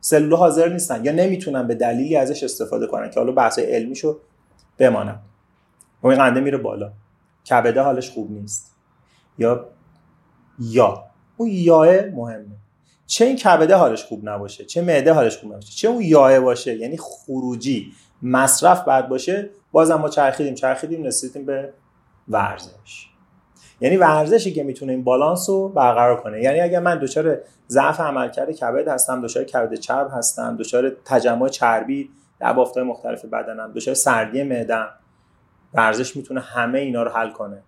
سلول حاضر نیستن یا نمی‌تونن به دلیلی ازش استفاده کنن که حالا بحث علمیشو بمانم. و این قنده میره بالا. کبده حالش خوب نیست. یا یا اون یاه مهمه. چه این کبده حالش خوب نباشه چه معده حالش خوب نباشه چه اون یاه باشه یعنی خروجی مصرف بعد باشه بازم ما چرخیدیم چرخیدیم رسیدیم به ورزش. یعنی ورزشی که می‌تونه این بالانس رو برقرار کنه. یعنی اگر من دچار ضعف عملکرد کبد هستم دچار کبد چرب هستم دچار تجمع چربی در بافت‌های مختلف بدنم دچار سردی معدم ورزش می‌تونه همه اینا رو حل کنه.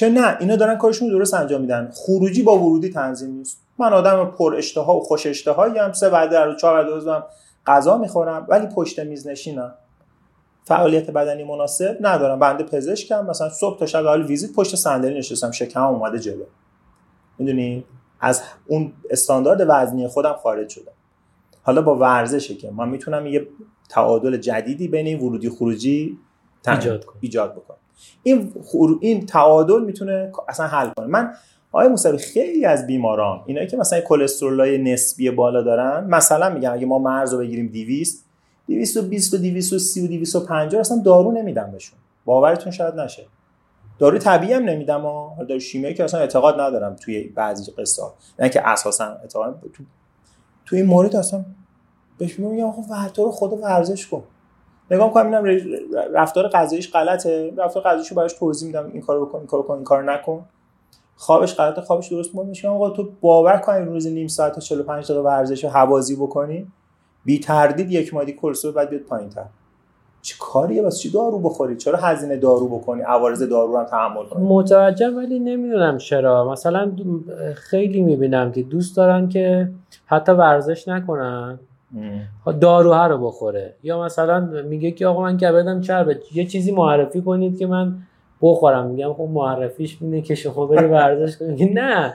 چه نه اینا دارن کارشون رو درست انجام میدن. خروجی با ورودی تنظیم نیست. من آدم پر اشتها و خوش اشتهایی هم سه بعد در چهار بعد روزم غذا می‌خورم ولی پشت میز نشینم. فعالیت بدنی مناسب ندارم. بنده پزشکم. مثلا صبح تا شب حال ویزیت پشت صندلی نشستم. شکم اومده جلو. می‌دونی؟ از اون استاندارد وزنی خودم خارج شدم. حالا با ورزشه که من می‌تونم یه تعادل جدیدی بین این ورودی خروجی ایجاد کنم. ایجاد بکنم. این خور... این تعادل می‌تونه اصلا حل کنه. من آقای موسوی خیلی از بیماران اینایی که مثلا کلسترولای نسبی بالا دارن مثلا میگم اگه ما مرز رو بگیریم 200 220 و 230 و 250 اصلا دارو نمیدم بهشون. باورتون شاید نشه. دارو طبیعی هم نمیدم ها. دارو شیمیایی که اصلا اعتقاد ندارم توی بعضی قصه نه که اساسا اعتقاد تو تو این مورد اصلا بهش میگم آقا ورتو رو خود ورزش کن. نگاه می‌کنم اینم رفتار غذاییش غلطه. رفتار غذاییشو براش توضیح میدم این کارو بکن این کارو کن این کارو نکن. خوابش غلطه خوابش درست. بود میشم آقا تو باور کن روز نیم ساعت تا 45 دقیقه ورزش هوازی بکنی. بی تردید یک مادی کورسو بعد بیاد پایینتر. چه کاریه؟ واسه چی دارو بخوری؟ چرا هزینه دارو بکنی؟ عوارض دارو هم تحمل کنی. متوجه ولی نمی‌دونم چرا. مثلا خیلی می‌بینم که دوست دارن که حتی ورزش نکنن. داروها رو بخوره. یا مثلا میگه که آقا من کبدم چربه یه چیزی معرفی کنید که من بخورم. میگم خب معرفیش اینه که شما بری ورزش کنید نه.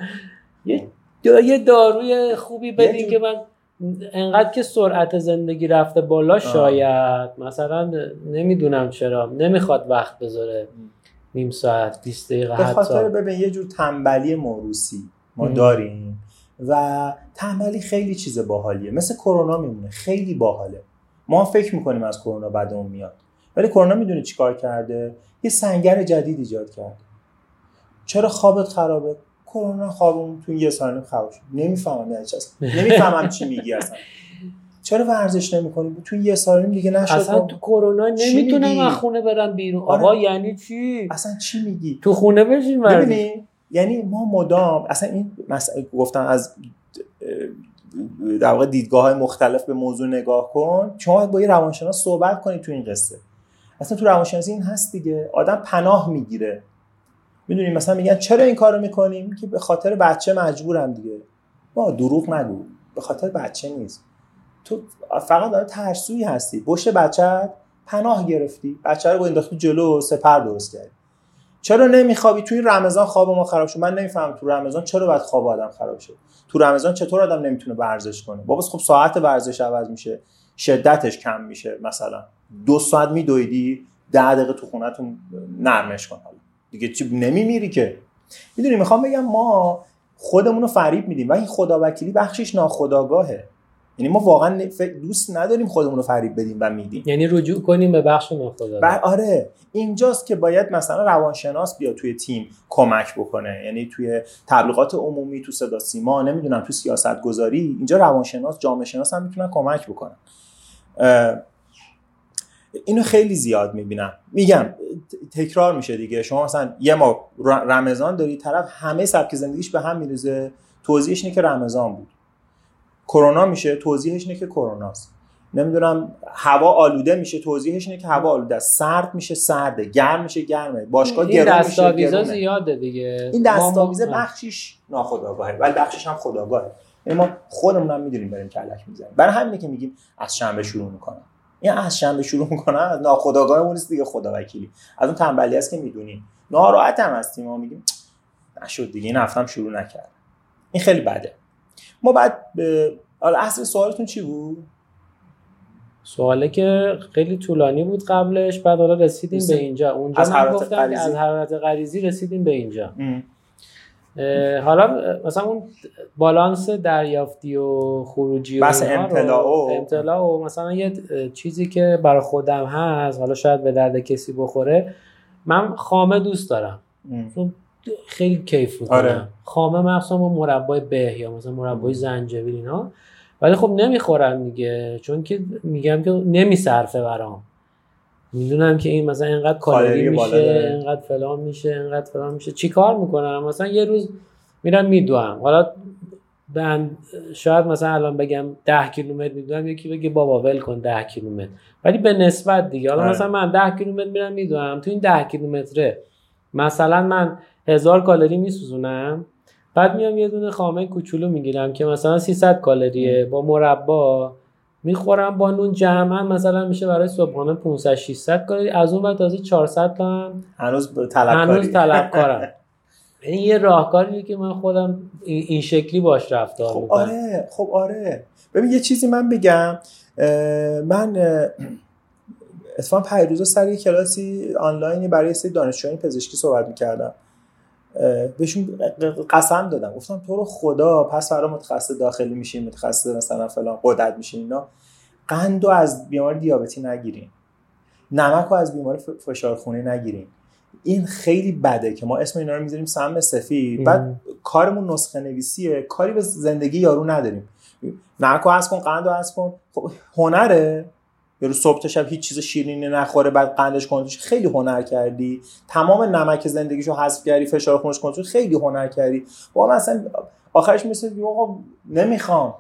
یه یه داروی خوبی بدین که من انقدر که سرعت زندگی رفته بالا شاید. مثلا نمی‌دونم چرا. نمی‌خواد وقت بذاره. نیم ساعت 20 دقیقه به خاطر ببین یه جور تنبلی موروسی ما داریم. و تنبلی خیلی چیز باحالیه. مثل کرونا میمونه. خیلی باحاله. ما فکر می‌کنیم از کرونا بعدمون میاد. ولی کرونا می‌دونه چیکار کرده؟ یه سنگر جدید ایجاد کرده چرا خوابت خرابه؟ کرونا خوابم تو یه سال خراب شد. نمی‌فهمم یعنی چی نمی‌فهمم چی میگی اصلا. چرا ورزش نمی‌کنی؟ تو یه سال دیگه نشد اصلا تو کرونا نمی‌تونم از خونه برم بیرون. آره. آقا یعنی چی؟ اصلا چی میگی؟ تو خونه بشین ببینی؟ یعنی ما مدام اصلا این مسئله گفتم از در واقع دیدگاه های مختلف به موضوع نگاه کن شما با یه روانشناس صحبت کنید تو این قصه. اصلا تو روانشناسی این هست دیگه آدم پناه می‌گیره. می‌دونیم مثلا میگن چرا این کارو می‌کنیم؟ که به خاطر بچه مجبورم دیگه. ما دروغ نگو به خاطر بچه نیست. تو فقط داره ترسویی هستی. بشه بچه پناه گرفتی. بچه رو انداختی جلو سپر درست کردی. چرا نمیخوابی؟ توی رمضان خواب ما خراب شد. من نمی‌فهمم تو رمضان چرا باید خواب آدم خراب شد تو رمضان چطور آدم نمی‌تونه ورزش کنه؟ بابا خب ساعت ورزش عوض میشه. شدتش کم میشه مثلا. دو ساعت میدویدی ده دقیقه تو خونتون نرمش کن. حالا دیگه چی نمیمیری که. می‌دونی می‌خوام بگم ما خودمون رو فریب میدیم. و این خداوکیلی بخشش ناخداگاهه یعنی ما واقعا دوست نداریم خودمون رو فریب بدیم و میدیم. یعنی رجوع کنیم به بخش ناخودآگاه بر آره. اینجاست که باید مثلا روانشناس بیا توی تیم کمک بکنه. یعنی توی تبلیغات عمومی تو صدا سیما نمی‌دونم تو سیاست گذاری اینجا روانشناس جامعه شناس هم می‌تونن کمک بکنن. اینو خیلی زیاد می‌بینم. میگم تکرار میشه دیگه. شما مثلا یه ما رمضان داری طرف همه سبک زندگیش به هم میریزه. توضیحش اینه که رمضان بود. کرونا میشه توضیحش اینه که کروناست نمی‌دونم هوا آلوده میشه توضیحش اینه که هوا آلوده است. سرد میشه سرده. گرم میشه گرمه. باشگاه گرم میشه گرمه زیاده دیگه. این دستاویزه بخشیش ناخودآگاهه. ولی بخشش هم خداگاهه یعنی ما خودمون هم می‌دونیم بریم کلک می‌زنیم. برای همینه که میگیم از شنبه شروع می‌کنم این از شنبه شروع می‌کنن از ناخودآگاهمون نیست دیگه خدا وکیلی از اون تنبلی است که می‌دونیم. ناراحت هم هستیم. ما میگیم نشد دیگه این هفتم شروع نکرد. این خیلی بده. ما بعد حالا اصل سوالتون چی بود؟ سواله که خیلی طولانی بود قبلش بعد حالا رسیدیم به اینجا. اونجا از من گفتم از حرارت غریزی رسیدیم به اینجا. حالا مثلا اون بالانس دریافتی و خروجی بس امتلاع و امتلاع و مثلا یه چیزی که برای خودم هست حالا شاید به درد کسی بخوره من خامه دوست دارم. خیلی کیف می‌کنم آره. خامه مخصوصا با مربای به یا مثلا مربای زنجبیل اینا. ولی خب نمی‌خورم دیگه. چون که میگم که نمیصرفه برام. می‌دونم که این مثلا اینقدر کالری میشه اینقدر فلان میشه اینقدر فلان میشه. چیکار می‌کنم؟ مثلا یه روز میرم میدوام حالا بند شاید مثلا الان بگم ده کیلومتر میدوام یکی بگه بابا ول کن ده کیلومتر. ولی به نسبت دیگه. حالا آره. مثلا من ده کیلومتر میرم میدوام تو این ده کیلومتره مثلا من هزار کالری میسوزونم بعد میام یه دونه خامه کوچولو می‌گیرم که مثلا 300 کالریه با مربا می‌خورم با نون جمعا مثلا میشه برای صبحانه 500 600 کالری از اون بعد تازه 400 تا هم هنوز طلبکاری. هنوز طلبکارم. این یه راهکاریه که من خودم این شکلی باش رفتار خب آره خب آره. ببین یه چیزی من بگم من اتفاقا پیروزا سر یه کلاسی آنلاینی برای سری دانشجویان پزشکی صحبت می‌کردم. بهشون قسم دادم. گفتم تو رو خدا پس فردا متخصص داخلی میشین متخصص مثلا فلان قدرت میشین اینا. قند رو از بیمار دیابتی نگیرین. نمک رو از بیمار فشار خونه نگیرین. این خیلی بده که ما اسم اینا رو می‌ذاریم سم سفید. بعد کارمون نسخه نویسیه کاری به زندگی یارو نداریم. نمک رو کن قند رو کن. خب هنره. یارو صبح تا شب هیچ چیز شیرینی نخوره بعد قندش کنترل خیلی هنر کردی. تمام نمک زندگیشو حذف کردی فشار خونش کنترل خیلی هنر کردی. با مثلا آخرش مثل آقا نمی‌خوام.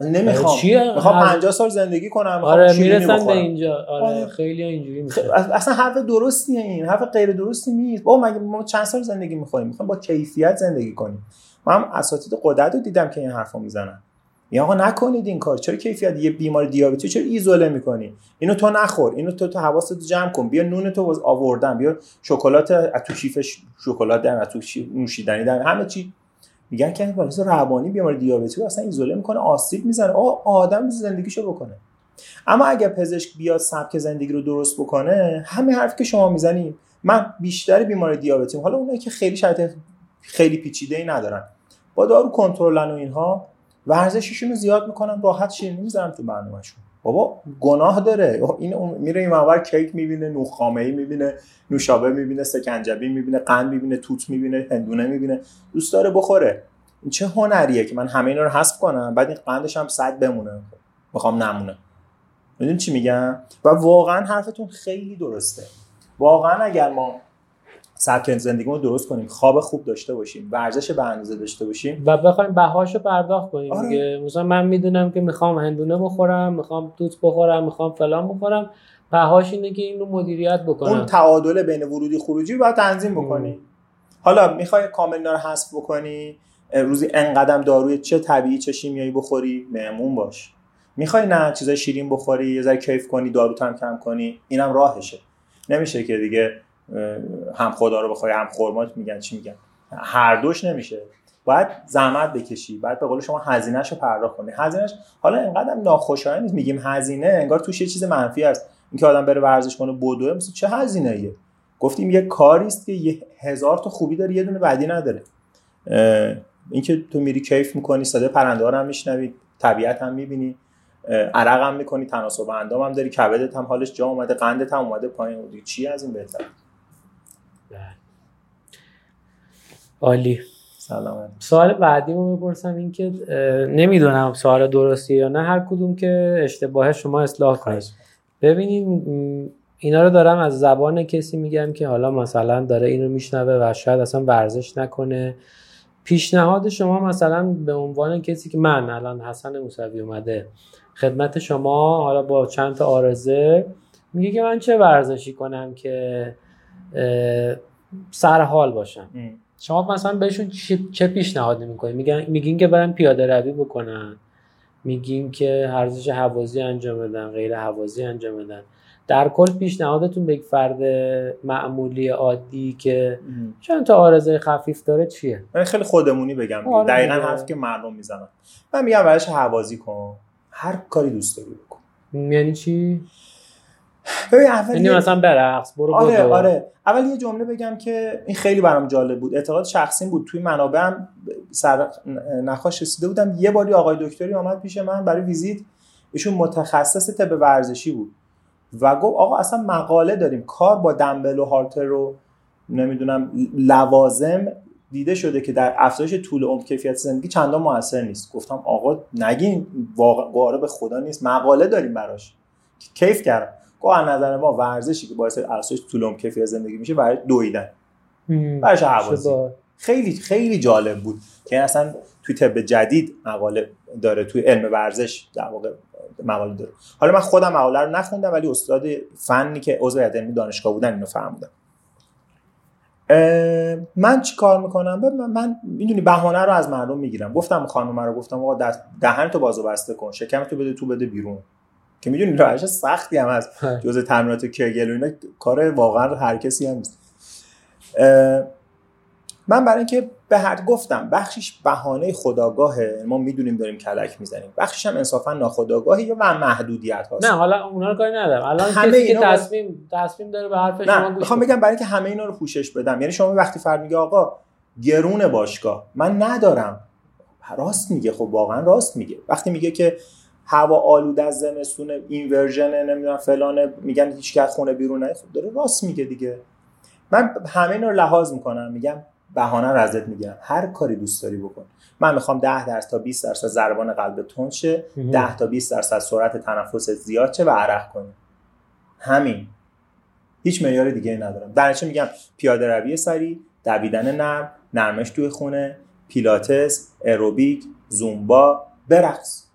نمی‌خوام. می‌خوام 50 سال زندگی کنم آره می‌رسن به اینجا. آره, آره. خیلی اینجوری میشه. اصلا حرف درستیه این. حرف غیر درستی نیست. با مگه ما چند سال زندگی می‌خوایم؟ می‌خوام با کیفیت زندگی کنیم. من هم اساتید قدرت رو دیدم که این حرفو می‌زنن. یا آقا نکنید این کار. چرا کیفیت یه بیمار دیابتی چرا ایزوله می‌کنی؟ اینو تو نخور. اینو تو تو حواست جمع کن. بیا نون تو آوردن. بیا شکلات تو کیف شکلات در تو نوشیدنی در همه چی. میگن که بالاخره روانی بیمار دیابتی اصلا ایزوله می‌کنه آسیب می‌زنه. آقا آدم زندگیشو بکنه. اما اگر پزشک بیاد سبک زندگی رو درست بکنه همین حرف که شما می‌زنید من بیشتر بیمار دیابتی حالا اونایی که خیلی شرط خیلی پیچیده ای ندارن. با دارو کنترلن و اینها ورزششون رو زیاد می‌کنن راحت شیرینی می‌ذارن تو برنامهشون. بابا گناه داره. این میره این منور کیک می‌بینه نوخامه ای می‌بینه نوشابه می‌بینه سکنجبی می‌بینه قند می‌بینه توت می‌بینه هندونه می‌بینه. دوست داره بخوره. این چه هنریه که من همه اینا رو حذف کنم بعد این قندش هم صد بمونه. می‌خوام نمونه. می‌دونی چی میگم؟ و واقعا حرفتون خیلی درسته. واقعا اگر ما سبک زندگیمون درست کنیم خواب خوب داشته باشیم ورزش به اندازه داشته باشیم. و بخوایم بهاشو پرداخت کنیم آره. مثلا من می‌دونم که می‌خوام هندونه بخورم می‌خوام توت بخورم می‌خوام فلان بخورم. بهاش اینه که اینو مدیریت بکنم. اون تعادل بین ورودی خروجی رو باید تنظیم بکنی. حالا می‌خوای کامل اینا رو حذف بکنی روزی انقدر داروی چه طبیعی چه شیمیایی بخوری مهمون باش. می‌خوای نه چیزای شیرین بخوری یه ذره کیف کنی دارو هم کم کنی اینم راهشه. نمیشه که دیگه هم خدا رو بخوای هم خرمات میگن چی میگن؟ هر دوش نمیشه. باید زحمت بکشی باید به قول شما هزینهش رو پرداخت کنی. هزینهش حالا اینقدر ناخوشایند نیست میگیم هزینه انگار توش یه چیز منفی است اینکه آدم بره ورزش کنه بدوه مثل چه هزینه ایه گفتیم یه کاری است که یه هزار تا خوبی داره یه دونه بدی نداره. اینکه تو میری کیف می‌کنی صدای پرنده ها هم میشنوی طبیعت هم می‌بینی. عرق هم می‌کنی تناسب اندام هم داری کبدت هم حالش جا اومده قندت هم اومده پایین. چی از این بهتر بله. عالی. سلام سوال بعدی رو بپرسم این که نمی‌دونم سوال درستی یا نه هر کدوم که اشتباه شما اصلاح کنید. ببینید اینا رو دارم از زبان کسی میگم که حالا مثلا داره اینو میشنوه و شاید اصلا ورزش نکنه. پیشنهاد شما مثلا به عنوان کسی که من الان حسن موسوی اومده خدمت شما حالا با چند تا آرزه میگه که من چه ورزشی کنم که سر حال باشم. شما مثلا بهشون چه پیشنهادی می‌کنید میگن میگین که برن پیاده روی بکنن. میگین که ارزش حوازی انجام بدن غیر حوازی انجام بدن. در کل پیشنهادتون به یک فرد معمولی عادی که چند تا آرزه خفیف داره چیه؟ من خیلی خودمونی بگم آره دقیقا حرف که مردم می‌زنن. من میگم ورش حوازی کن. هر کاری دوست داری بکن. یعنی چی؟ اول مثلا برقص برو آره آره. اول یه جمله بگم که این خیلی برام جالب بود. اعتقاد شخصی بود. توی منابعم سر نخواش رسیده بودم. یه باری آقای دکتری آمد پیش من برای ویزیت. ایشون متخصص طب ورزشی بود. و گفت آقا اصلا مقاله داریم. کار با دنبل و هارتر رو نمی‌دونم لوازم دیده شده که در افزایش طول عمر کیفیت زندگی چندان موثر نیست. گفتم آقا نگین واقعا به خدا نیست. مقاله داریم براش. کیف کردم. گفت از نظر ما ورزشی که باعث افزایش طول کیفیت زندگی میشه برای دویدن. برای حوازی خیلی خیلی جالب بود که اصلا توی طب جدید مقاله داره توی علم ورزش در واقع مقاله داره. حالا من خودم مقاله رو نخوندم ولی استاد فنی که عضو هیئت علمی دانشگاه بودن اینو فهمیدم من چی کار می‌کنم؟ من, من می‌دونی بهانه رو از مردم می‌گیرم. گفتم خانم رو گفتم آقا دهن تو بازو بسته کن شکم تو بده تو بده بیرون. که می‌دونی روش سختی هم از جزء تمرینات کگل و اینا کار واقعا هر کسی هم نیست. من برای اینکه به هر گفتم بخشش بهانه خداگاهه. ما می‌دونیم داریم کلک می‌زنیم. بخشش هم انصافا ناخداگاهی یا محدودیت هاست؟ نه حالا اونا رو کاری ندارم. الان کسی که تصمیم تصمیم داره به حرف شما گوش می‌خوام بگم برای اینکه همه اینا رو پوشش بدم. یعنی شما وقتی فرد میگه آقا گرون باشگاه. من ندارم. راست میگه خب واقعا راست میگه. وقتی میگه که هوا آلوده از زمستون این ورژن نمی‌دونم فلانه میگن هیچ خونه بیرون نه خب داره راست میگه دیگه. من همه اینا رو لحاظ می‌کنم. میگم بهانه رو ازت میگم هر کاری دوست داری بکن. من می‌خوام 10 درصد تا 20 درصد ضربان قلب تند شه. 10 تا 20 درصد سرعت تنفس زیاد شه و عرق کنی. همین. هیچ معیار دیگه ندارم. در میگم؟ پیاده روی سری دویدن نرم نرمش توی خونه پیلاتس اروبیک زومبا برقص.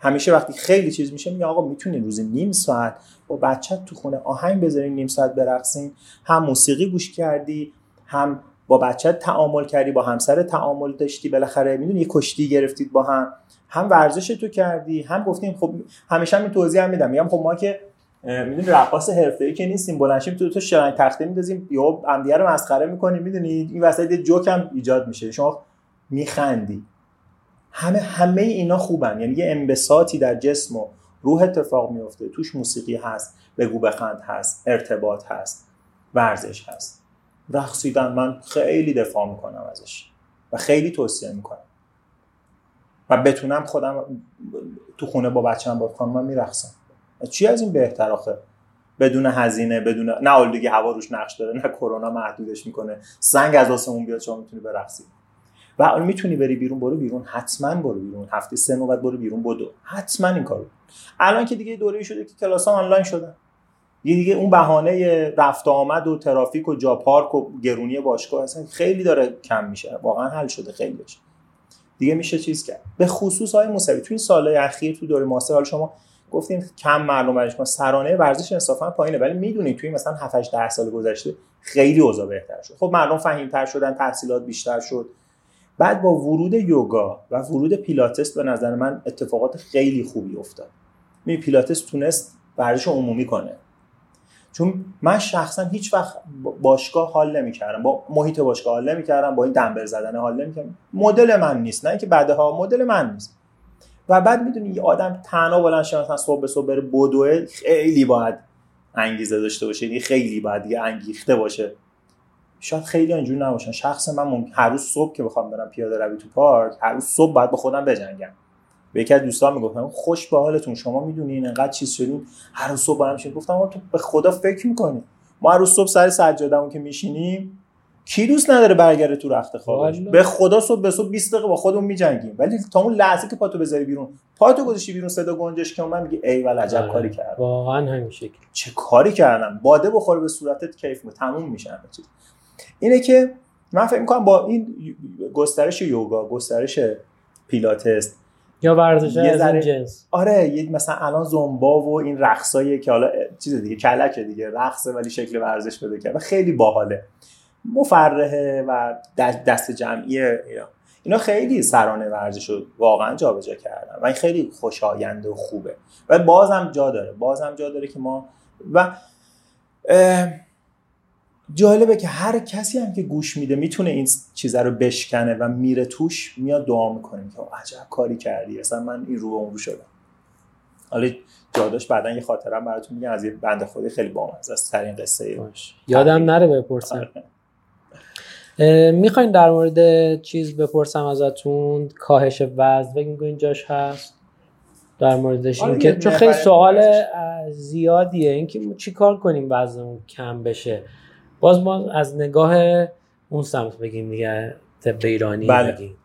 همیشه وقتی خیلی چیز میشه میگه آقا می‌تونی روزی نیم ساعت با بچه تو خونه آهنگ بذارین نیم ساعت برقصین. هم موسیقی گوش کردی هم با بچه تعامل کردی با همسر تعامل داشتی بالاخره می‌دونی یه کشتی گرفتید با هم. هم ورزش تو کردی هم گفتیم خب همیشه هم توضیح هم میدم. میگم خب ما که می‌دونی رقاص حرفه‌ای که نیستیم بلنشیم تو تو شرنگ تخته میندازیم یا همدیگه رو مسخره می‌کنیم می‌دونی؟ این وسط جوک هم ایجاد میشه. شما میخندی. همه همه اینا خوبن. یعنی یه انبساطی در جسم و روح اتفاق میفته توش موسیقی هست بگو بخند هست ارتباط هست ورزش هست. رقصیدن من خیلی دفاع می‌کنم ازش و خیلی توصیه می‌کنم. و بتونم خودم تو خونه با بچه‌م با خانمم میرقصم. چی از این بهتر آخه؟ بدون هزینه بدون نه آلودگی هوا روش نقش داره نه کرونا محدودش می‌کنه. سنگ از آسمون بیاد شما می‌تونی برقصی. و می‌تونی بری بیرون برو بیرون. حتما برو بیرون. هفته سه نوبت برو بیرون. بدو حتما این کارو. الان که دیگه دوره شده که کلاس ها آنلاین شدن. یه دیگه اون بهانه رفت آمد و ترافیک و جا پارک و گرونی باشگاه اصلا خیلی داره کم میشه. واقعا حل شده خیلی بشه. دیگه میشه چیز کرد. به خصوص های موسوی تو این سالهای اخیر تو دوره ماستر حال شما گفتیم کم معلوم ورزش کن سرانه ورزش انصافا پایینه. ولی می‌دونید توی مثلا 7 8 10 سال گذشته خیلی اوضاع بهتر شد. خب مردم فهیمتر شدن تحصیلات بیشتر شد. بعد با ورود یوگا و ورود پیلاتس به نظر من اتفاقات خیلی خوبی افتاد. می پیلاتس تونست ورزش عمومی کنه. چون من شخصا هیچ وقت باشگاه حال نمی‌کردم. با محیط باشگاه حال نمی‌کردم. با این دنبر زدن حال نمی‌کردم. مدل من نیست. نه اینکه بعدها مدل من نیست. و بعد می‌دونی یه آدم تنها بلند شه مثلا صبح به صبح بره بدوه خیلی باید انگیزه داشته باشه. یعنی خیلی باید دیگه انگیخته باشه. شاید خیلی اینجوری نباشن شخص من ممکن هر روز صبح که بخوام برم پیاده روی تو پارک هر روز صبح باید با خودم بجنگم. به یکی از دوستان می‌گفتم خوش به حالتون شما می‌دونین انقدر چیز شدین هر روز صبح برام گفتم تو به خدا فکر می‌کنی؟ ما هر روز صبح سر سجادهمون که میشینیم کی دوست نداره برگره تو رخت خوابش؟ به خدا صبح به صبح 20 دقیقه با خودمون میجنگیم. ولی تا اون لحظه که پاتو بذاری بیرون پاتو گذاشتی بیرون صدا گنجش که من میگه ای ول عجب آره. کاری کردم. واقعا همین شکل. چه کاری کردم؟ باده بخوره به صورتت کیف تموم میشه چیز. اینه که من فکر می‌کنم با این گسترش یوگا گسترش پیلاتس یا ورزش از این جنس. آره یه مثلا الان زومبا و این رقصایی که حالا چیز دیگه کلکه دیگه رقصه ولی شکل ورزش بده کرد و خیلی باحاله. مفرحه و دست جمعیه اینا. خیلی سرانه ورزش رو واقعا جابجا کردن و این خیلی خوشاینده و خوبه. و بازم جا داره بازم جا داره که ما و جالبه که هر کسی هم که گوش میده می‌تونه این چیزه رو بشکنه و میره توش میاد دعا می‌کنه که عجب کاری کردی اصلا من این رو به اون رو شدم. حالا جاداش بعدا یه خاطرم براتون میگم از یه بنده خودی خیلی بامزه است ترین قصه یادم نره بپرسم. می‌خواین در مورد چیز بپرسم ازتون؟ کاهش وزن فکر می‌کنین جاش هست. در موردش این که چون خیلی سوال زیادیه. اینکه چی کار کنیم وزنمون کم بشه؟ باز ما از نگاه اون سمت بگیم دیگه طب ایرانی بله. بگیم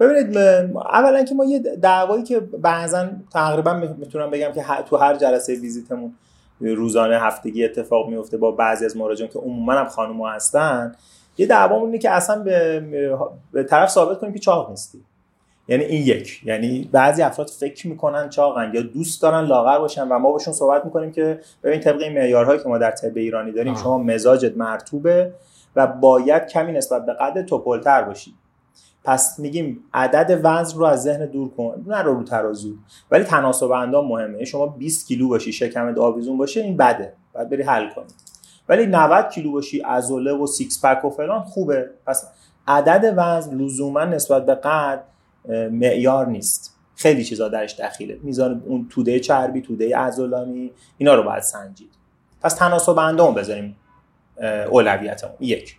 ببینید اولا که ما یه دعوایی که بعضا تقریبا می‌تونم بگم که تو هر جلسه ویزیتمون روزانه هفتگی اتفاق میفته با بعضی از مراجعان که عموما هم خانم هستن یه دعوامون اینه که اصلا به, به طرف ثابت کنیم که چاق نیستی یعنی این یک. یعنی بعضی افراد فکر می‌کنن چاقن یا دوست دارن لاغر باشن و ما باشون صحبت می‌کنیم که ببین طبق این معیارهایی که ما در طب ایرانی داریم آه. شما مزاجت مرتوبه و باید کمی نسبت به قد تپل‌تر باشی. پس میگیم عدد وزن رو از ذهن دور کن نه رو رو ترازو. ولی تناسب اندام مهمه. شما 20 کیلو باشی شکمت آویزون باشه این بده. باید بری حل کنی. ولی 90 کیلو باشی عضله و six pack و فلان خوبه. پس عدد وزن لزوما نسبت به قد معیار نیست. خیلی چیزا درش دخیله. میزان اون توده چربی توده عضلانی اینا رو باید سنجید. پس تناسب اندام بذاریم اولویتمون یک.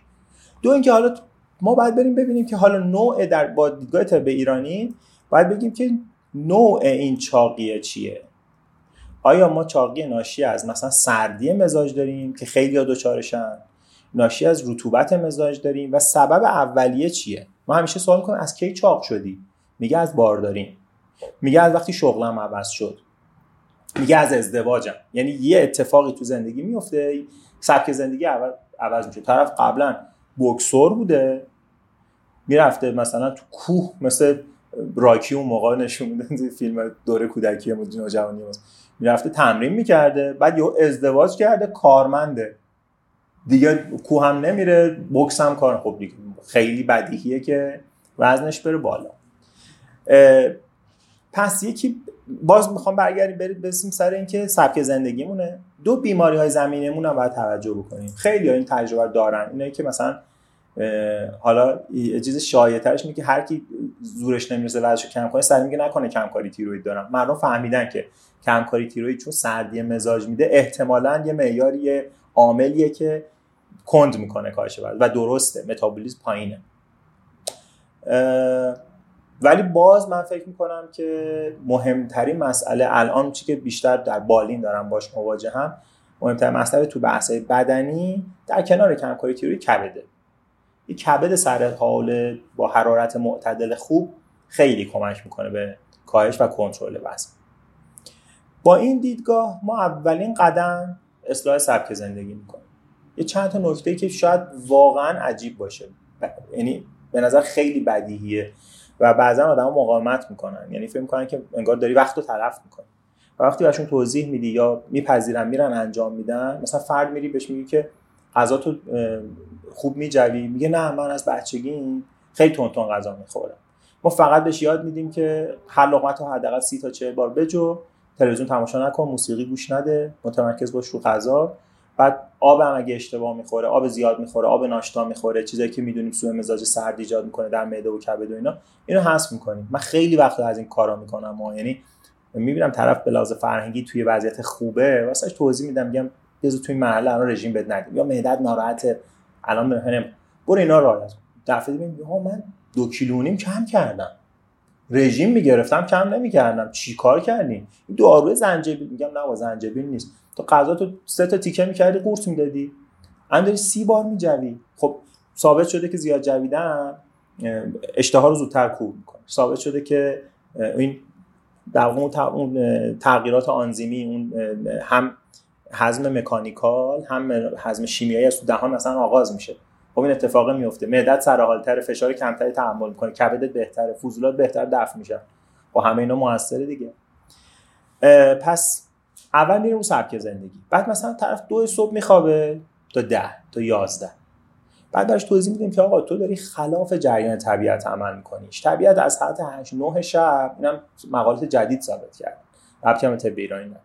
دو اینکه حالا ما باید بریم ببینیم که حالا نوع در با دیدگاه طب ایرانی باید بگیم که نوع این چاقیه چیه. آیا ما چاقی ناشی از مثلا سردی مزاج داریم که خیلی دچارشن؟ ناشی از رطوبت مزاج داریم و سبب اولیه چیه؟ ما همیشه سوال می‌کنیم از کی چاق شدی؟ میگه از بارداریم میگه از وقتی شغلم عوض شد. میگه از ازدواجم. یعنی یه اتفاقی تو زندگی میفته سبک زندگی عوض, عوض میشه. طرف قبلا بکسور بوده می‌رفته مثلا تو کوه مثل راکی اون موقع نشون میده فیلم دوره کودکی نوجوانی می‌رفته تمرین می‌کرده بعد یه ازدواج کرده کارمنده. دیگه کوه هم نمیره بکس هم کار خب دیگه خیلی بدیهیه که وزنش بره بالا. پس یکی باز می‌خوام برگردیم برید برسیم سر اینکه سبک زندگیمونه. دو بیماری های زمینمون هم باید توجه بکنیم. خیلی ها این تجربه دارن. اینه که مثلا حالا چیز شایع ترش میگه هر کی زورش نمی‌رسه وزنشو کم کنه سر میگه نکنه کمکاری تیروید دارم. مردم فهمیدن که کمکاری تیروید چون سردی مزاج میده احتمالا یه معیاری عاملیه که کند می‌کنه وزن و درسته متابولیسم پایینه. ولی باز من فکر می‌کنم که مهمترین مسئله الان چی که بیشتر در بالین دارم باش مواجه هم مهمترین مسئله تو بحث بدنی در کنار کمکاری تیروید کبده. این کبد سر حال با حرارت معتدل خوب خیلی کمک می‌کنه به کاهش و کنترل وزن. با این دیدگاه ما اولین قدم اصلاح سبک زندگی می‌کنیم. یه چند تا نکته که شاید واقعا عجیب باشه. یعنی به نظر خیلی بدیهیه. و بعضا آدم مقاومت می‌کنن. یعنی فکر می‌کنن که انگار داری وقت رو تلف می‌کنی. و وقتی بهشون توضیح میدی یا میپذیرن میرن انجام میدن مثلا فرد میری بهش میگی که غذا تو خوب میجوی. میگه نه من از بچگی خیلی تون تون غذا می‌خورم. ما فقط بهش یاد میدیم که هر لقمت رو حداقل سی تا چه بار بجو. تلویزیون تماشا نکن موسیقی گوش نده متمرکز باش رو غذا. بعد آب هم اگه اشتباه می‌خوره آب زیاد می‌خوره آب ناشتا می‌خوره چیزایی که می‌دونیم سوء مزاج سرد ایجاد می‌کنه در معده و کبد و اینا اینو حذف می‌کنیم. من خیلی وقت از این کارا می‌کنم و یعنی می‌بینم طرف به فرهنگی توی وضعیت خوبه واسش توضیح میدم میگم بذار توی محله الان رژیم بد ندیم. یا معدت ناراحته الان بهم برو اینا رعایت دفعه دیگه من دو کیلو نیم کم کردم. رژیم می‌گرفتم کم نمی‌کردم. چی کار کردیم؟ این داروی زنجبیل میگم نه با زنجبیل نیست. تو غذا تو سه تا تیکه می‌کردی قورت می‌دادی. الان داری سی بار میجوی. خب ثابت شده که زیاد جویدن اشتها رو زودتر کور می‌کنه. ثابت شده که این در اون تغییرات آنزیمی اون هم هضم مکانیکال هم هضم شیمیایی از تو دهان مثلا آغاز میشه. خب این اتفاق میفته معدت سر حالتر فشار کمتری تحمل می‌کنه. کبدت بهتره فوزولات بهتر دفع میشه با همه اینا موثره دیگه. پس اول میره اون سبک زندگی. بعد مثلا طرف دو صبح میخوابه تا ده تا یازده. بعد براش توضیح میدیم که آقا تو داری خلاف جریان طبیعت عمل می‌کنی. طبیعت از ساعت 8 9 شب اینم مقالات جدید ثابت کرد ربطی هم طب ایرانی نداره.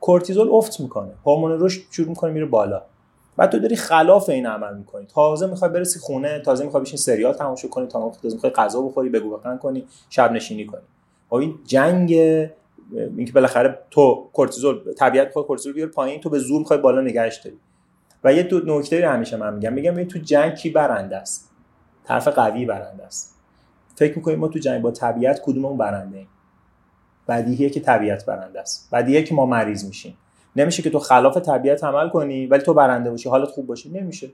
کورتیزول افت می‌کنه. هورمون رشد شروع می‌کنه میره بالا. بعد تو داری خلاف این عمل می‌کنی. تازه می‌خوای برسی خونه تازه می‌خوای بشین سریال تماشا کنی تازه می‌خوای غذا بخوری بگو بکن کنی شب نشینی کنی. خب این جنگ اینکه بالاخره تو کورتیزول طبیعت خود کورتیزول بیار پایین تو به زور می‌خوای بالا نگهش داری. و یه تو نکته همیشه من میگم. میگم تو جنگ کی برنده است؟ طرف قوی برنده است. فکر می‌کنیم ما تو جنگ با طبیعت کدوممون برنده ایم؟ بدیهیه که طبیعت برنده است. بدیهیه که ما مریض میشیم. نمیشه که تو خلاف طبیعت عمل کنی ولی تو برنده باشی حالت خوب باشی. نمیشه.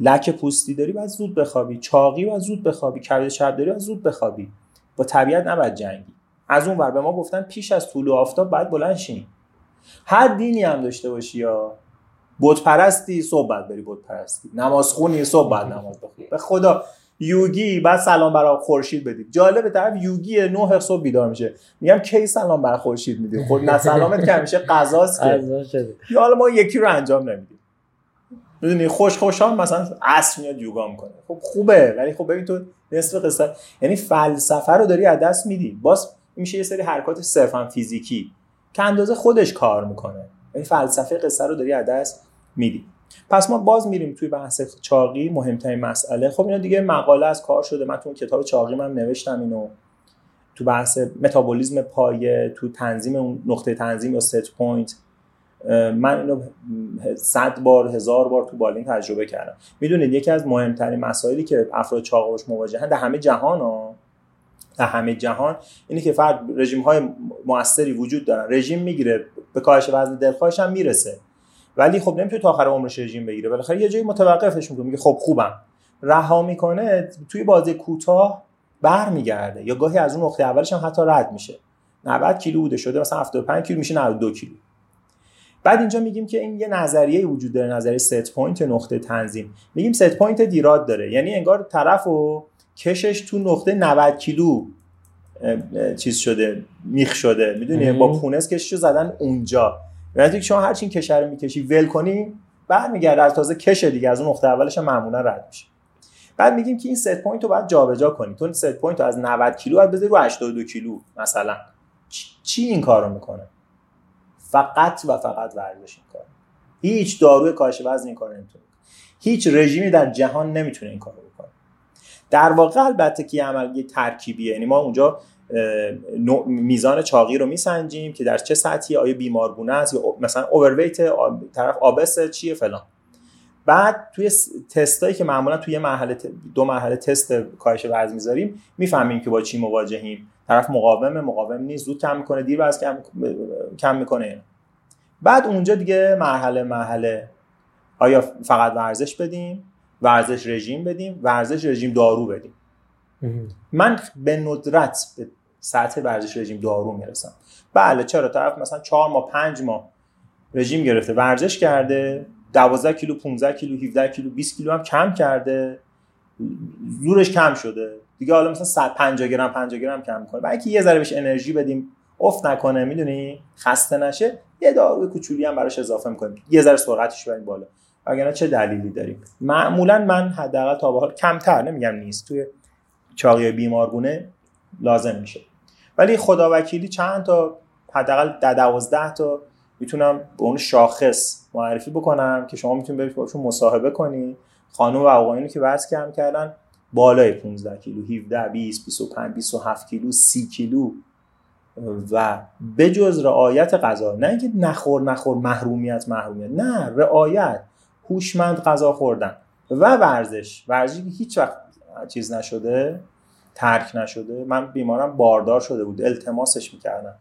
لک پوستی داری باید زود بخوابی. چاقی باید زود بخوابی. کبد چرب داری باید زود بخوابی. با طبیعت نباید جنگی. از اون ور به ما گفتن پیش از طول آفتاب باید بلند شین هر دینی هم داشته باشی یا بت پرستی صبح باید بری بت پرستی. نماز خونی صبح باید نماز بخونی. به خدا یوگی بعد سلام برای خورشید بدید جالب طرف یوگی نه صبح بیدار میشه. میگم کی سلام برای خورشید میدی؟ خود نه سلامت که همیشه قضاست که. یا حالا ما یکی رو انجام نمیدیم. می‌دونی خوش خوشحال مثلا عصر میاد یوگا می‌کنه. خب خوبه ولی خب ببین تو نصف قصه یعنی فلسفه رو داری از دست میدی. باز میشه یه سری حرکات صرفا فیزیکی. که اندازه خودش کار می‌کنه. این فلسفه قصه رو داری از دست میدی. پس ما باز میریم توی بحث چاقی مهمترین مسئله. خب اینا دیگه مقاله از کار شده. من تو کتاب چاقی من نوشتم اینو. تو بحث متابولیزم پایه تو تنظیم اون نقطه تنظیم یا set point من اینو صد بار هزار بار تو بالین تجربه کردم. می‌دونید یکی از مهمترین مسائلی که افراد چاقوش مواجهن در همه جهان ها همه جهان اینه که فرد رژیم های موثری وجود دارن. رژیم می‌گیره به کاهش وزن دلخواهش هم می‌رسه. ولی خب نمی‌تونه تا آخر عمرش رژیم بگیره. بالاخره یه جایی متوقفش می‌کنه میگه خب خوبم. رها می‌کنه توی بازه کوتاه برمیگرده. یا گاهی از اون نقطه اولش هم حتی رد میشه. 90 کیلو بوده شده مثلا 75 کیلو میشه 92 کیلو. بعد اینجا میگیم که این یه نظریه وجود داره نظریه set point نقطه تنظیم. میگیم set point ایراد داره. یعنی انگار طرف و کشش تو نقطه 90 کیلو چیز شده میخ شده می‌دونی؟ با پونس کششو زدن اونجا. یعنی شما هر چی این کشه رو می‌کشی ول کنی برمیگرده از تازه کشه دیگه از اون نقطه اولش معمولا رد میشه. بعد میگیم که این set point رو باید جابجا کنی. تو set point رو از 90 کیلو باید بذاری رو 82 کیلو مثلا. چی این کارو می‌کنه؟ فقط و فقط ورزش این کار. هیچ داروی کاهش وزن این کار نمی‌تونه. هیچ رژیمی در جهان نمی‌تونه این کارو در واقع البته که عمل یه ترکیبیه. یعنی ما اونجا میزان چاقی رو میسنجیم که در چه سطحی آیا بیمارگونه است یا مثلا اوورویت طرف آبس چیه فلان. بعد توی تستایی که معمولا توی مرحله دو مرحله تست کاهش وزن می‌ذاریم می‌فهمیم که با چی مواجهیم. طرف مقاوم مقاوم نیست زود کم می‌کنه دیر وزن کم کم می‌کنه. بعد اونجا دیگه مرحله مرحله آیا فقط ورزش بدیم؟ ورزش رژیم بدیم ورزش رژیم دارو بدیم. من به ندرت به سطح ورزش رژیم دارو می‌رسم. بله چرا؟ طرف مثلا چهار ماه پنج ماه رژیم گرفته ورزش کرده 12 کیلو 15 کیلو 17 کیلو 20 کیلو هم کم کرده زورش کم شده. دیگه حالا مثلا 150 گرم 50 گرم کم کنه. برای یه ذره بهش انرژی بدیم افت نکنه می‌دونی؟ خسته نشه. یه داروی کوچولی هم براش اضافه می‌کنیم. یه ذره سرعتش بریم بالا. وگرنه چه دلیلی داریم؟ معمولا من حداقل تا به حال کمتر نمیگم نیست توی چاقی بیمارگونه لازم میشه. ولی خداوکیلی چند تا حداقل 12 تا می‌تونم به اون شاخص معرفی بکنم که شما می‌تونید برید باشون مصاحبه کنید خانم و آقایونی که وزن کم کردن بالای 15 کیلو 17 20 25 27 کیلو 30 کیلو. و بجز رعایت غذا نه اینکه نخور نخور محرومیت محرومیت نه رعایت. هوشمند غذا خوردن و ورزش. ورزشی که هیچ وقت چیز نشده ترک نشده. من بیمارم باردار شده بود التماسش می‌کردم.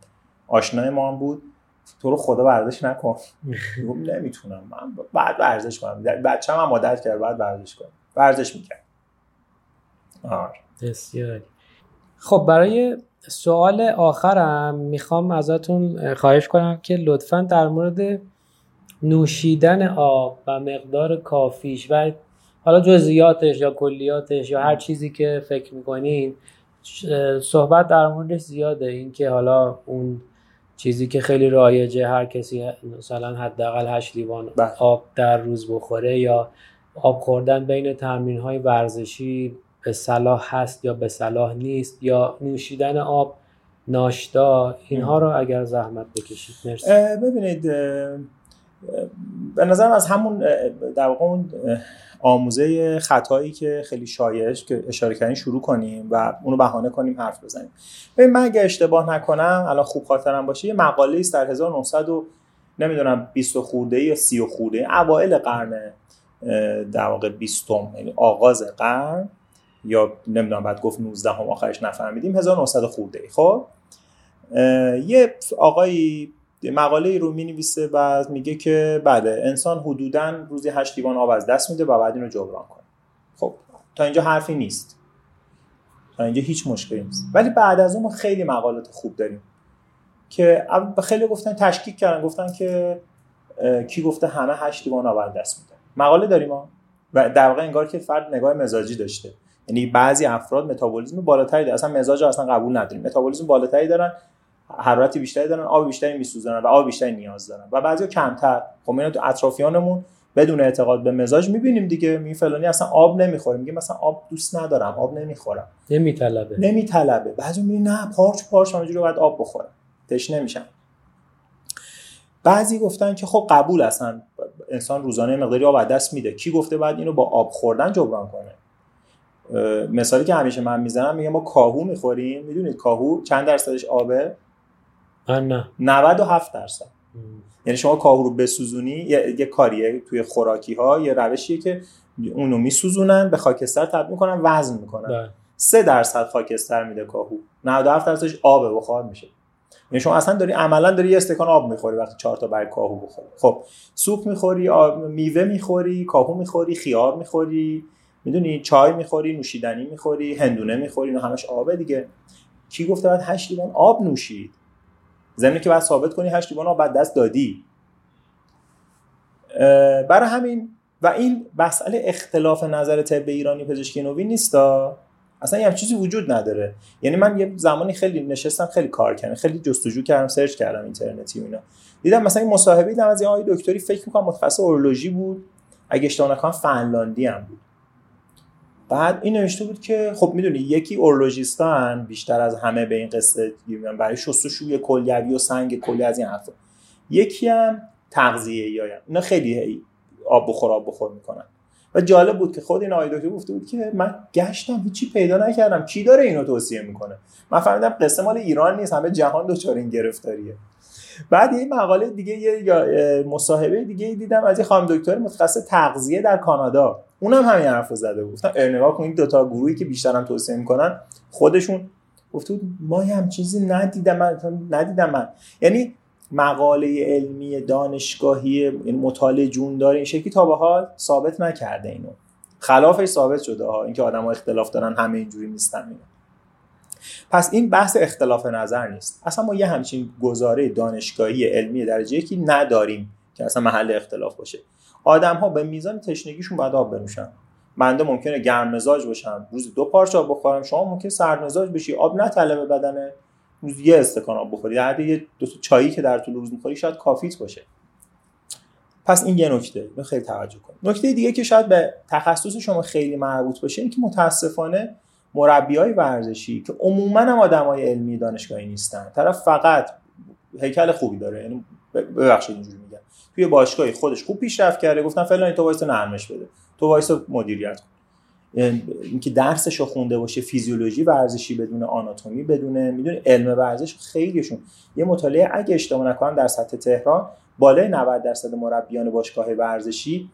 آشنای ما هم بود. تو رو خدا ورزش نکن. نمی‌تونم. من بعد ورزش کنم. بچه هم عادت کرد بعد ورزش کنم ورزش می‌کرد. آره. بسیاری خب برای سوال آخرم می‌خوام ازتون خواهش کنم که لطفا در مورد نوشیدن آب و مقدار کافیش و حالا جزئیاتش یا کلیاتش یا هر چیزی که فکر می‌کنین صحبت در موردش زیاده. اینکه حالا اون چیزی که خیلی رایجه هر کسی مثلا حداقل 8 لیوان بله. آب در روز بخوره یا آب خوردن بین تمرین های ورزشی به صلاح هست یا به صلاح نیست یا نوشیدن آب ناشتا اینها رو اگر زحمت بکشید مرسی. ببینید به نظرم از همون در واقع اون آموزه خطایی که خیلی شایعش که اشاره کردین شروع کنیم و اونو بهانه کنیم حرف بزنیم. ببین من اگه اشتباه نکنم الان خوب خاطرم باشه یه مقاله است در 1900 و نمی‌دونم 20 خورده یا 30 خورده اوایل قرن در واقع 20 یعنی آغاز قرن یا نمی‌دونم بعد گفت 19 هم آخرش نفهمیدیم 1900 خورده خب یه آقایی مقاله رو می نویسه و میگه که بله انسان حدودا روزی 8 لیوان آب از دست میده و بعد اینو جبران کنه. خب تا اینجا حرفی نیست. تا اینجا هیچ مشکلی نیست. ولی بعد از اون ما خیلی مقالات خوب داریم که خیلی گفتن تشکیک کردن گفتن که کی گفته همه 8 لیوان آب از دست میده. مقاله داریم ما و در واقع انگار که فرد نگاه مزاجی داشته. یعنی بعضی افراد متابولیسم بالاتری دارن. اصلا مزاج اصلا قبول نداریم. متابولیسم بالاتری دارن. حرارت بیشتری دارن آب بیشتری میسوزونن و آب بیشتری نیاز دارن. و بعضی کمتر. خب اینا تو اطرافیانمون بدون اعتقاد به مزاج می‌بینیم دیگه. می فلانی اصلا آب نمی‌خوره. میگه مثلا آب دوست ندارم آب نمی‌خورم. نمیطلبه. نمیطلبه. بعضی میگه نه پارچ پارچ همینجوری باید آب بخورم. تشنه نمیشم. بعضی گفتن که خب قبول اصلا. انسان روزانه مقداری آب دست میده. کی گفته بعد اینو با آب خوردن جبران کنه؟ مثالی که همیشه من می‌زنم میگه ما کاهو می‌خوریم. می‌دونید کاهو چند درصدش آبه؟ نه. 97 درصد. یعنی شما کاهو رو بسوزونی یه, یه کاریه توی خوراکی ها یه روشیه که اونو میسوزونن به خاکستر تبدیل می‌کنن وزن می‌کنن. بله. 3 درصد خاکستر میده کاهو. 97 درصدش آب بخار میشه. یعنی شما اصلا داری عملا داری یه استکان آب می‌خوری وقتی چهار تا برگ کاهو بخوری. خب سوپ می‌خوری میوه می‌خوری کاهو می‌خوری خیار می‌خوری می‌دونی؟ چای می‌خوری نوشیدنی می‌خوری هندونه می‌خوری اینا همش آبه دیگه. کی گفته باید 8 لیوان آب نوشید؟ زمینی که بعد ثابت کنی 8 لیوان بعد دست دادی. برای همین و این مسئله اختلاف نظر طب ایرانی پزشکی نوین نیستا. اصلا یه چیزی وجود نداره. یعنی من یه زمانی خیلی نشستم خیلی کار کردم خیلی جستجو کردم سرچ کردم اینترنتی و اینا. دیدم مثلا این مصاحبه دیدم از یه آقای دکتری فکر می‌کنم متخصص اورولوژی بود. اگه اشتباه نکنم فنلاندی هم بود. بعد این نوشته بود که خب می‌دونی یکی اورولوژیستان بیشتر از همه به این قصه برای شستشوی کلیوی و سنگ کلی از این حرفا. یکی هم تغذیه یا اینا خیلی آب بخور آب بخور می‌کنن. و جالب بود که خود این آقای دکتر گفته بود که من گشتم هیچی پیدا نکردم. کی داره اینو توصیه می‌کنه؟ من فهمیدم قصه مال ایران نیست. همه جهان دچار این گرفتاریه. بعد یه مقاله دیگه یه مصاحبه دیگه دیدم از یه خانم دکتر متخصص تغذیه در کانادا. اونم همین حرفو زده. بود گفتم نگاه کنید دو تا گروهی که بیشترم توصیه می‌کنن خودشون گفته بود ما هم چیزی ندیدم من ندیدم من. یعنی مقاله علمی دانشگاهی این مطالعه جون داره این شکلی تا به حال ثابت نکرده اینو. خلافش ثابت شده ها اینکه آدم ها اختلاف دارن همه اینجوری نیستن اینو پس این بحث اختلاف نظر نیست. اصلا ما یه همچین گزاره دانشگاهی علمی درجه یکی نداریم که اصلا محل اختلاف باشه. آدم ها به میزان تشنگیشون باید آب بنوشن. بنده ممکنه گرم مزاج باشم روز دو پارچه آب بخورم شما ممکن سرد مزاج بشی. آب نطلبه بدنه. روز یه استکان آب بخوری. در یه دو تا چایی که در طول روز می‌خوری شاید کافیت باشه. پس این یه نکته. خیلی توجه کنید نکته دیگه که شاید به تخصص شما خیلی مربوط باشه این که متاسفانه مربی های ورزشی که عموما هم آدمای علمی دانشگاهی نیستن. طرف فقط هیکل خوبی داره. یعنی ببخشید اینجوری توی باشگاهی خودش خوب پیشرفت کرده. گفتن فلان تو وایسا نرمش بده. تو وایسا مدیریت کن. اینکه درسش رو خونده باشه فیزیولوژی ورزشی بدون آناتومی بدونه می‌دونی علم ورزش خیلیشون. یه مطالعه اگه اشتباه نکنم در سطح تهران بالای 90 درصد مربیان باشگاه ورزشی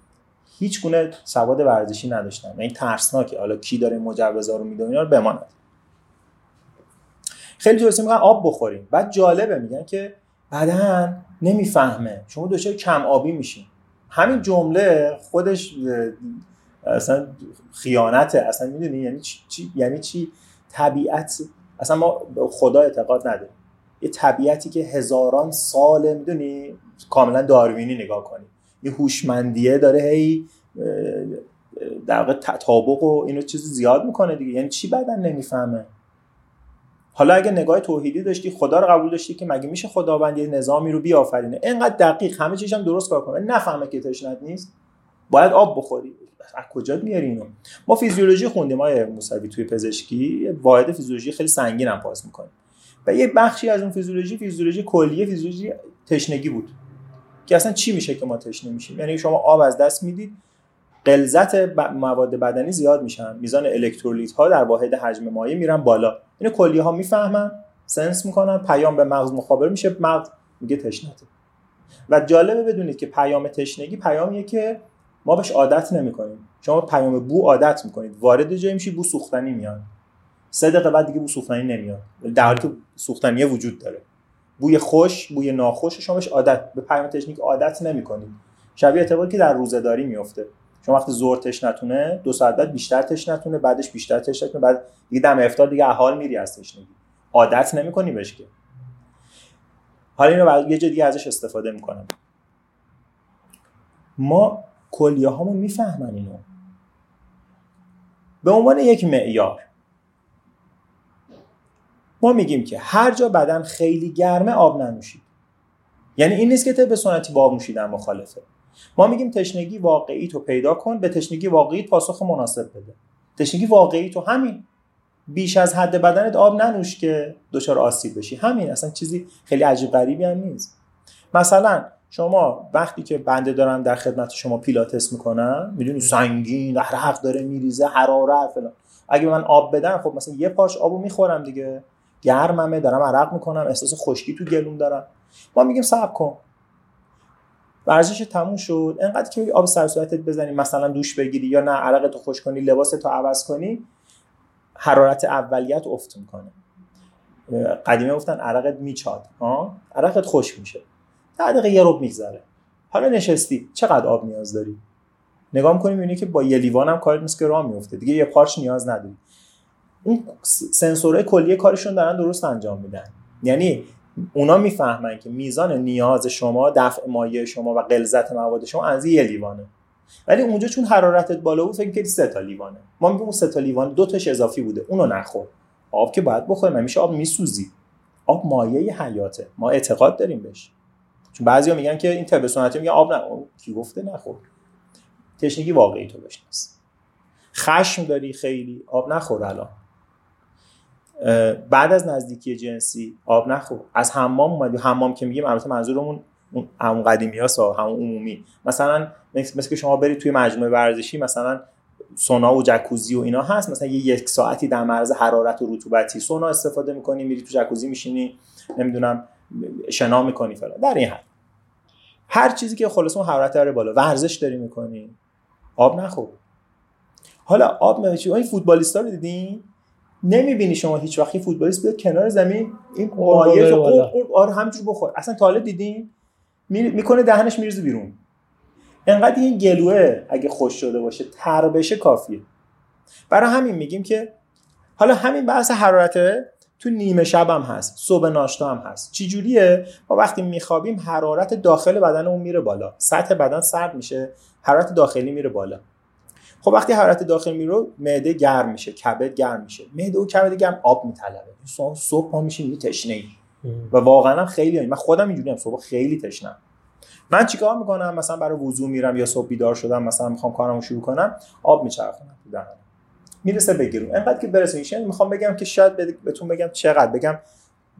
هیچ گونه سواد ورزشی نداشتن. این یعنی ترسناکه. حالا کی داره مجوزا رو میده اینا رو بماند. خیلی جلسه میگن آب بخوریم. بعد جالبه میگن که بدن نمی‌فهمه. شما دچار کم آبی میشین. همین جمله خودش اصلا خیانته. اصلا می‌دونی یعنی چی یعنی چی؟ طبیعت اصلا ما به خدا اعتقاد نداریم. یه طبیعتی که هزاران ساله می‌دونی؟ کاملا داروینی نگاه کنی. یه هوشمندیه داره هی در واقع تطابق و اینو چیزی زیاد می‌کنه دیگه. یعنی چی بدن نمی‌فهمه؟ حالا اگه نگاه توحیدی داشتی خدا رو قبول داشتی که مگه میشه خداوند یه نظامی رو بیافرینه؟ اینقدر دقیق همه چیزم درست کار کنه. نفهمه که تشنت نیست. باید آب بخوری. از کجا میاری اینو؟ ما فیزیولوژی خوندیم های موسوی توی پزشکی. واحد فیزیولوژی خیلی سنگین هم پاس می‌کنیم و یه بخشی از اون فیزیولوژی فیزیولوژی کلیه فیزیولوژی تشنگی بود. که اصلا چی میشه که ما تشنه میشیم؟ یعنی شما آب از دست می‌دید غلظت مواد بدنی زیاد میشن. میزان الکترولیت ها در واحد حجم مایع میرن بالا. اینو کلیه ها می‌فهمن سنس می‌کنن پیام به مغز مخابر میشه. مغز میگه تشنته. و جالبه بدونید که پیام تشنگی پیامیه که ما بهش عادت نمی‌کنیم. شما پیام بو عادت می‌کنید. وارد جایی میشی بو سوختنی میاد. سه دقیقه بعد دیگه بو سوختنی نمیاد. در حالی که سوختنی وجود داره. بوی خوش بوی ناخوش شما بهش عادت به پیام تشنیک عادت نمی‌کنید. شبیه اتفاقی که در روزهداری میفته شما وقتی زور نتونه دو ساعت بعد بیشتر نتونه بعدش بیشتر نتونه بعد دیگه دم افطار دیگه حال میری از تشنگی عادت نمی‌کنی بهش که. حالا اینو بعد یه دیگه ازش استفاده می‌کنم. ما کلیه هامون می‌فهمن اینو. به عنوان یک معیار. ما میگیم که هر جا بدن خیلی گرمه آب ننوشید. یعنی این نیست که به سنتی با آب نوشیدن مخالفه. ما میگیم تشنگی واقعی تو پیدا کن به تشنگی واقعی پاسخ مناسب بده. تشنگی واقعی تو همین. بیش از حد بدنت آب ننوش که دچار آسیب بشی. همین اصلا چیزی خیلی عجیب غریبی هم نیست. مثلا شما وقتی که بنده دارم در خدمت شما پیلاتس می‌کنم می‌دونی سنگین حق داره میریزه حرارت فلان. اگه من آب بدم خب مثلا یه پاش آبو می‌خورم دیگه. گرممه دارم عرق می‌کنم احساس خشکی تو گلوم دارم. ما میگیم صبر کن. ورزش تموم شد. انقدر که آب سر صورتت بزنی مثلا دوش بگیری یا نه عرق تو خوش کنی لباس تو عوض کنی حرارت اولیت افت می‌کنه. قدیمه گفتن عرقت میچاد. ها عرقت خوش میشه. ده دقیقه یه رب میگذره. حالا نشستی. چقدر آب نیاز داری؟ نگاه می‌کنیم می‌بینی که با یه لیوان هم کارت نیست که راه میفته دیگه یه پارچ نیاز نداری. اون سنسورهای کلیه کارشون دارن درست انجام میدن. یعنی اونا می‌فهمن که میزان نیاز شما دفع مایع شما و غلظت مواد شما از یه لیوانه. ولی اونجا چون حرارتت بالا بود فکر کنید سه تا لیوانه. ما میگیم اون سه تا لیوان دو تاش اضافی بوده. اونو نخور. آب که باید بخوریم میشه آب میسوزی. آب مایه حیاته. ما اعتقاد داریم بهش. چون بعضیا میگن که این طب سنتی میگن آب نه. کی گفته نخور. تشنگی واقعی تو بشناس خشم داری خیلی آب نخور الان. بعد از نزدیکی جنسی آب نخور. از حمام اومدی حمام که میگیم البته منظورمون همون قدیمی ها همون عمومی. مثلا مثل که شما برید توی مجموعه ورزشی مثلا سونا و جکوزی و اینا هست. مثلا یه یک ساعتی در معرض حرارت و رطوبتی. سونا استفاده می‌کنی میری تو جکوزی میشینی نمی‌دونم شنا می‌کنی فلان. در این حد. هر چیزی که خلاص اون حرارت داره بالا. ورزش داری می‌کنی. آب نخور. حالا آب نمیشه این فوتبالیستا رو دیدین؟ نمی‌بینی شما هیچ وقتی فوتبالیست بیاد کنار زمین این مایع آره همینجور بخور. اصلا تا دیدین؟ می‌کنه دهنش میرزه بیرون. انقدر این گلوه اگه خوش شده باشه تر بشه کافیه. برای همین میگیم که حالا همین بحث حرارته تو نیمه شب هم هست صبح ناشتا هم هست. چی جوریه؟ ما وقتی میخوابیم حرارت داخل بدنمون میره بالا. سطح بدن سرد میشه حرارت داخلی میره بالا. خب وقتی حرارت داخلی میره معده گرم میشه کبد گرم میشه. معده و کبد گرم آب میطلبه. صبح ما میشیم تشنه ای و واقعا خیلی من خودم اینجوری صبح خیلی تشنم من چیکار می‌کنم؟ مثلا برای وضو میرم یا صبح بیدار شدم مثلا می‌خوام کارمو شروع کنم آب میچرخونم تو دهنم. می‌رسه بگیرم انقدر که برسه می‌خوام بگم که شاید بهتون بگم چقدر. بگم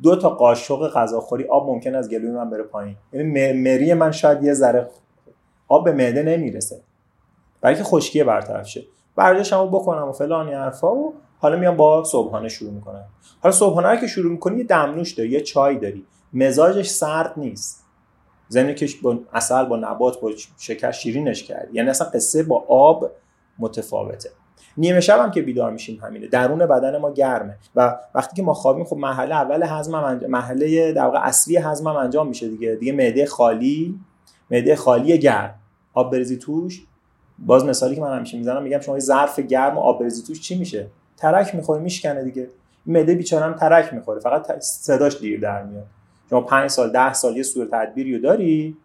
دو تا قاشق غذاخوری آب ممکن از گلوی من بره پایین. یعنی مری من شاید یه ذره آب به معده نمی‌رسه. برای که خشکی برطرف شه. ورزشمو بکنم و فلان حرفا و حالا میام با صبحانه شروع می‌کنم. حالا صبحانه که شروع می‌کنی یه دمنوش داری یه چای داری. مزاجش سرد نیست. زمینی که با اصل با نبات با شکر شیرینش کرد یعنی اصلا قصه با آب متفاوته. نیمه شب هم که بیدار میشیم همینه. درون بدن ما گرمه. و وقتی که ما خوابیم خب مرحله اول هضم انجام مرحله در واقع اصلی هضم انجام میشه دیگه. دیگه معده خالی معده خالی گرم. آب بریزی توش. باز مثالی که من همیشه می‌زنم میگم شما یه ظرف گرم و آب توش چی میشه؟ ترک می‌خوره میشکنه دیگه. معده بیچاره هم ترک می‌خوره فقط صداش دیر در میاد. شما 5 سال 10 سال یه صورت تدبیری رو داری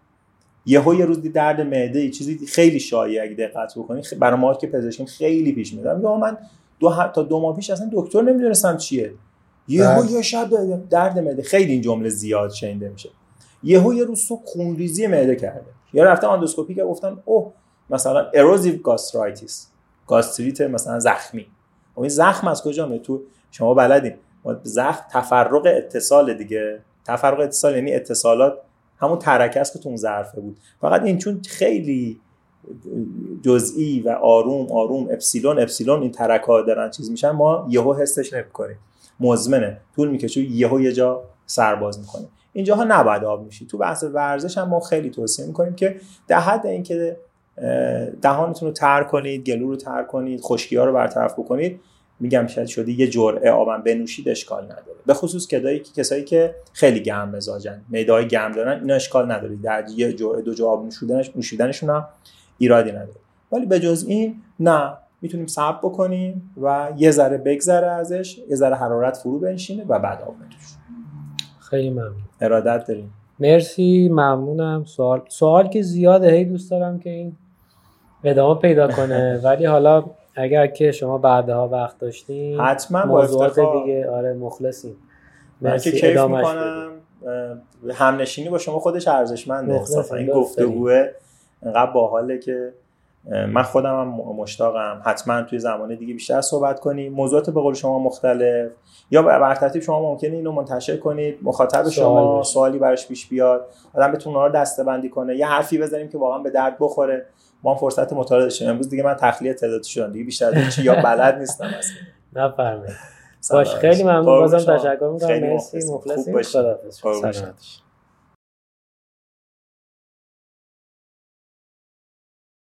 یهو یه روز درد معده چیزی خیلی شایع اگه دقت بکنی برای ما که پزشکیم خیلی پیش میاد. میگم من دو تا دو ماه پیش اصلا دکتر نمی‌دونستم چیه. یهو بله. یه شب درد معده خیلی این جمله زیاد شنیده میشه. یهو یه روز صبح خونریزی معده کرده. یا رفته اندوسکوپی که گفتن اوه مثلا erosive gastritis گاستریت مثلا زخمی. خب این زخم از کجا میاد؟ تو شما بلدین. زخم تفرق اتصال دیگه. تفرق اتصال یعنی اتصالات همون ترکه است که تو اون ظرفه بود. فقط این چون خیلی جزئی و آروم آروم epsilon epsilon این ترک ها دارن چیز میشن ما یهو حسش نمی‌کنیم. مزمنه. طول می‌کشه یهو یه جا سرباز می‌کنه. اینجاها نباید آب میشی تو بحث ورزش هم ما خیلی توصیه می‌کنیم که در حد اینکه دهانتون رو تر کنید گلو رو تر کنید خشکی ها رو برطرف بکنید. میگم شاید شده یه جرعه آبم بنوشید اشکال نداره. به خصوص کدایی که کسایی که خیلی گرم مزاجن های گرم دارن اینا اشکال نداره. در یه جرعه دو جرعه آب نوشیدنش نوشیدنشون هم ایرادی نداره. ولی به جز این نه. می‌تونیم صبر بکنیم و یه ذره بگذره ازش یه ذره حرارت فرو بنشینه و بعد آب بنوشیم. خیلی ممنون. ارادت داریم. مرسی. ممنونم. سوال سوال که زیاده. هی دوست دارم که این ادامه پیدا کنه. ولی حالا اگر که شما بعدها وقت داشتین حتما موضوعات دیگه آره مخلصیم. مرسی که کیف می‌کنم. همنشینی با شما خودش ارزشمنده انصافا این گفتگوه انقدر باحاله که من خودم هم مشتاقم. حتما توی زمان دیگه بیشتر صحبت کنیم. موضوعات به قول شما مختلف. یا بر ترتیب شما ممکنه اینو منتشر کنید. مخاطب شما سوالی براش پیش بیاد. آدم بتونه رو دسته بندی کنه. یه حرفی بزنیم که واقعا به درد بخوره. ما فرصت مطالعه داشتیم. امروز دیگه من تخلیه تعداد شدم. دیگه بیشتر چی یا بلد نیستم اصلا نفرمایید. باش خیلی ممنون. بازم تشکر می‌کنم. مرسی. مخلصیم. خداحافظ.